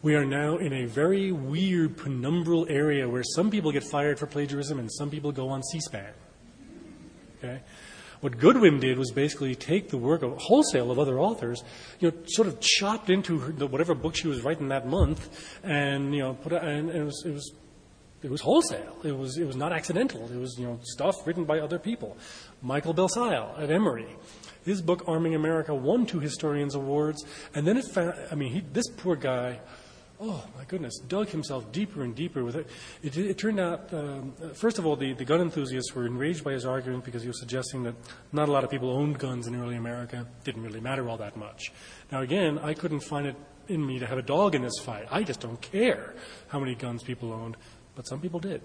We are now in a very weird penumbral area where some people get fired for plagiarism and some people go on C SPAN. Okay? What Goodwin did was basically take the work of wholesale of other authors, you know, sort of chopped into her, the, whatever book she was writing that month, and you know, put it, and, and it was, it was it was wholesale. It was it was not accidental. It was you know stuff written by other people. Michael Bellesiles at Emory. His book Arming America won two historians awards, and then it found. I mean, he, this poor guy oh my goodness, dug himself deeper and deeper with it. It, it turned out, um, first of all, the, the gun enthusiasts were enraged by his argument because he was suggesting that not a lot of people owned guns in early America. Didn't really matter all that much. Now, again, I couldn't find it in me to have a dog in this fight. I just don't care how many guns people owned, but some people did.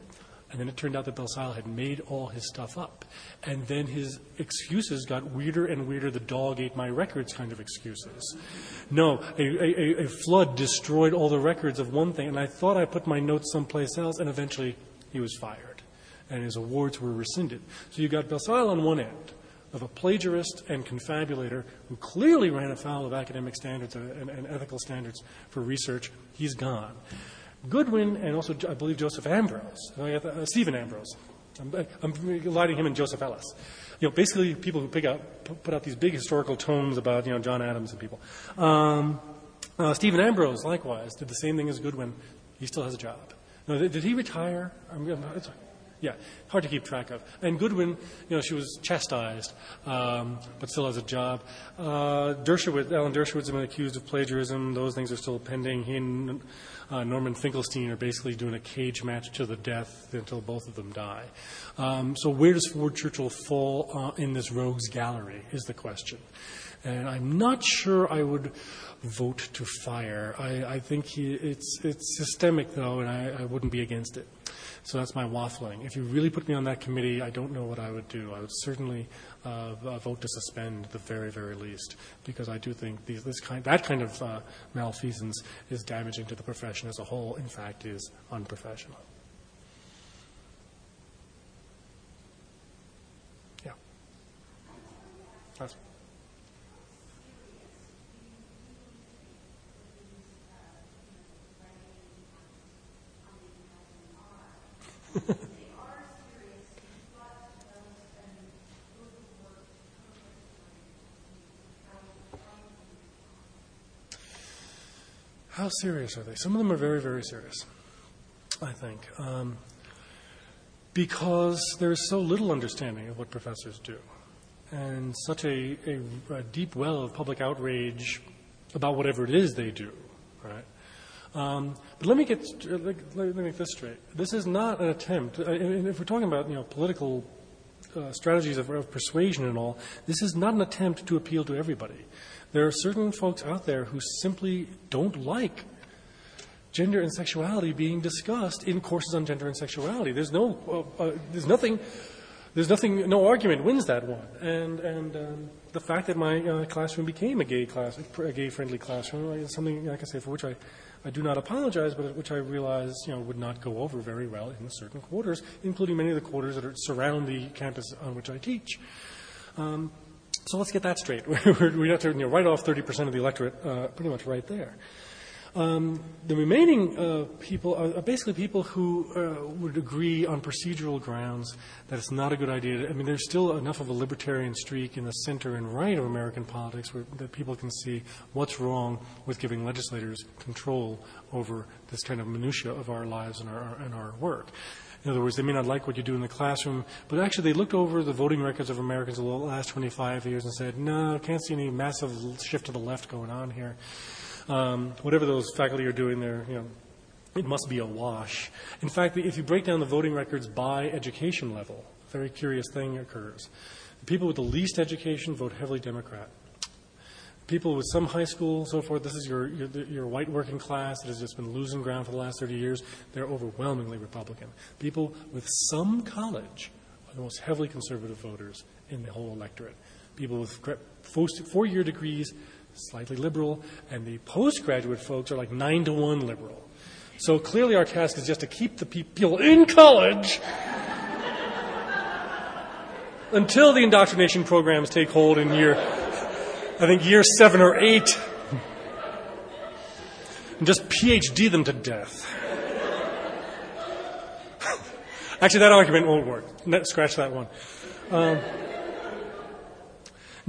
And then it turned out that Bellesiles had made all his stuff up. And then his excuses got weirder and weirder, the dog ate my records kind of excuses. No, a, a, a flood destroyed all the records of one thing, and I thought I put my notes someplace else, and eventually he was fired. And his awards were rescinded. So you got Bellesiles on one end of a plagiarist and confabulator who clearly ran afoul of academic standards uh, and, and ethical standards for research. He's gone. Goodwin and also, I believe, Joseph Ambrose, uh, Stephen Ambrose. I'm, I'm lighting him and Joseph Ellis. You know, basically people who pick out, put out these big historical tomes about, you know, John Adams and people. Um, uh, Stephen Ambrose, likewise, did the same thing as Goodwin. He still has a job. No, did, did he retire? I'm, yeah, hard to keep track of. And Goodwin, you know, she was chastised, um, but still has a job. Uh, Dershowitz, Alan Dershowitz has been accused of plagiarism. Those things are still pending. He and uh, Norman Finkelstein are basically doing a cage match to the death until both of them die. Um, so where does Ward Churchill fall uh, in this rogues gallery is the question. And I'm not sure I would vote to fire. I, I think he, it's, it's systemic, though, and I, I wouldn't be against it. So that's my waffling. If you really put me on that committee, I don't know what I would do. I would certainly uh, vote to suspend the very, very least, because I do think these, this kind, that kind of uh, malfeasance is damaging to the profession as a whole. In fact, is unprofessional. Yeah. That's How serious are they? Some of them are very, very serious, I think, um, because there is so little understanding of what professors do and such a, a, a deep well of public outrage about whatever it is they do, right? Um, but let me get let, me make this straight. This is not an attempt. Uh, if we're talking about you know political uh, strategies of, of, persuasion and all, this is not an attempt to appeal to everybody. There are certain folks out there who simply don't like gender and sexuality being discussed in courses on gender and sexuality. There's no, uh, uh, there's nothing, there's nothing, no argument wins that one. And and um, the fact that my uh, classroom became a gay class, a gay-friendly classroom, is something I say for which I. I do not apologize, but which I realize you know, would not go over very well in certain quarters, including many of the quarters that are, surround the campus on which I teach. Um, so let's get that straight. we have to you know, write off 30% of the electorate uh, pretty much right there. Um, the remaining uh, people are, basically people who uh, would agree on procedural grounds that it's not a good idea. To, I mean, there's still enough of a libertarian streak in the center and right of American politics where, that people can see what's wrong with giving legislators control over this kind of minutia of our lives and our, and our work. In other words, they may not like what you do in the classroom, but actually they looked over the voting records of Americans the last 25 years and said, no, can't see any massive shift to the left going on here. Um, whatever those faculty are doing there, you know, it must be a wash. In fact, if you break down the voting records by education level, a very curious thing occurs. The people with the least education vote heavily Democrat people with some high school, so forth, this is your, your, your, white working class that has just been losing ground for the last 30 years, they're overwhelmingly Republican. People with some college are the most heavily conservative voters in the whole electorate. People with four year degrees, slightly liberal, and the postgraduate folks are like nine to one liberal. So clearly, our task is just to keep the people in college until the indoctrination programs take hold in year I think year seven or eight, and just PhD them to death. Actually, that argument won't work. Scratch that one. Um,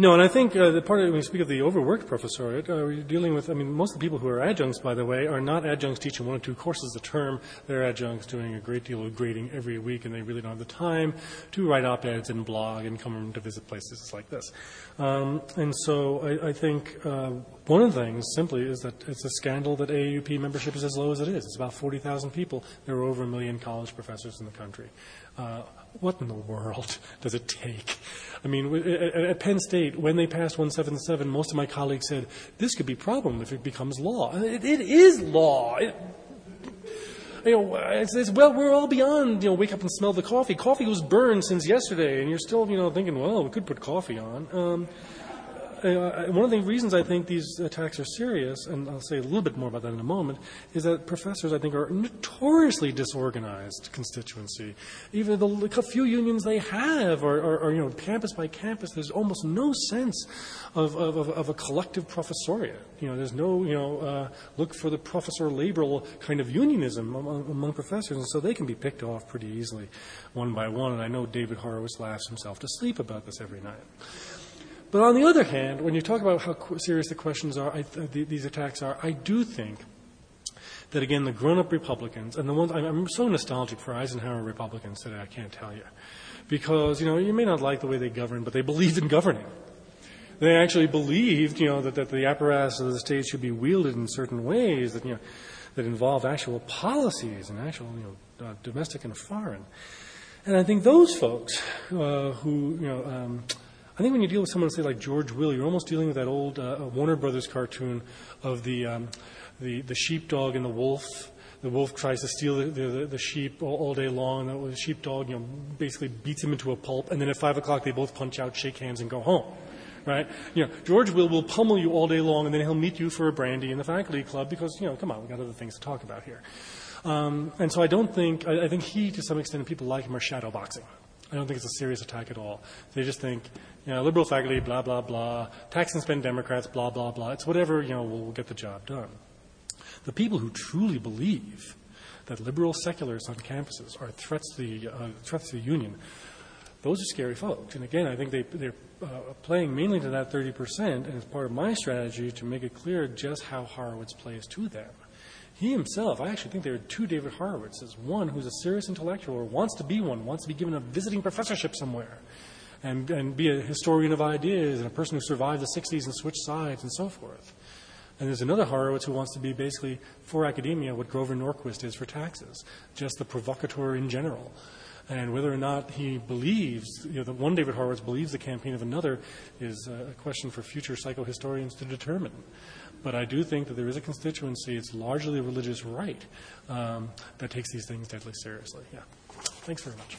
No, and I think uh, the part of, when we speak of the overworked professoriate, uh, we're dealing with, I mean, most of the people who are adjuncts, by the way, are not adjuncts teaching one or two courses a term. They're adjuncts doing a great deal of grading every week, and they really don't have the time to write op-eds and blog and come to visit places like this. Um, and so I, I think uh, one of the things simply is that it's a scandal that AAUP membership is as low as it is. It's about 40,000 people. There are over a million college professors in the country. Uh, what in the world does it take? I mean, at Penn State, when they passed 177, most of my colleagues said, this could be a problem if it becomes law. It, it is law. It, you know, it's, it's, well, we're all beyond, you know, wake up and smell the coffee. Coffee was burned since yesterday, and you're still, you know, thinking, well, we could put coffee on. Um, one of the reasons I think these attacks are serious, and I'll say a little bit more about that in a moment, is that professors, I think, are a notoriously disorganized constituency. Even the, few unions they have are, are, are, you know, campus by campus. There's almost no sense of, of, of, a collective professoriate. You know, there's no, you know, uh, look for the professor labor kind of unionism among, among professors, and so they can be picked off pretty easily, one by one. And I know David Horowitz laughs himself to sleep about this every night. But on the other hand, when you talk about how serious the questions are, I, th- these attacks are, I do think that again, the grown-up Republicans and the ones I'm, so nostalgic for Eisenhower Republicans today, I can't tell you, because you know you may not like the way they govern, but they believed in governing. They actually believed, you know, that, that the apparatus of the state should be wielded in certain ways that you know that involve actual policies and actual you know uh, domestic and foreign. And I think those folks uh, who you know. Um, I think when you deal with someone, say like George Will, you're almost dealing with that old uh, Warner Brothers cartoon of the, um, the the sheepdog and the wolf. The wolf tries to steal the, the, the sheep all, all day long. and The sheepdog, you know, basically beats him into a pulp. And then at five o'clock, they both punch out, shake hands, and go home. Right? You know, George Will will pummel you all day long, and then he'll meet you for a brandy in the faculty club because, you know, come on, we've got other things to talk about here. Um, and so I don't think, I, I think he, to some extent, and people like him, are shadowboxing. I don't think it's a serious attack at all. They just think, you know, liberal faculty, blah, blah, blah, tax and spend Democrats, blah, blah, blah. It's whatever, you know, will get the job done. The people who truly believe that liberal secularists on campuses are threats to the, uh, threats to the union, those are scary folks. And again, I think they, they're uh, playing mainly to that 30%, and it's part of my strategy to make it clear just how Horowitz plays to them. He himself, I actually think there are two David Horowitzes. One who's a serious intellectual or wants to be one, wants to be given a visiting professorship somewhere and, and be a historian of ideas and a person who survived the 60s and switched sides and so forth. And there's another Horowitz who wants to be basically for academia what Grover Norquist is for taxes, just the provocateur in general. And whether or not he believes, you know, that one David Horowitz believes the campaign of another is a question for future psychohistorians to determine. But I do think that there is a constituency, it's largely a religious right, um, that takes these things deadly seriously. Yeah. Thanks very much.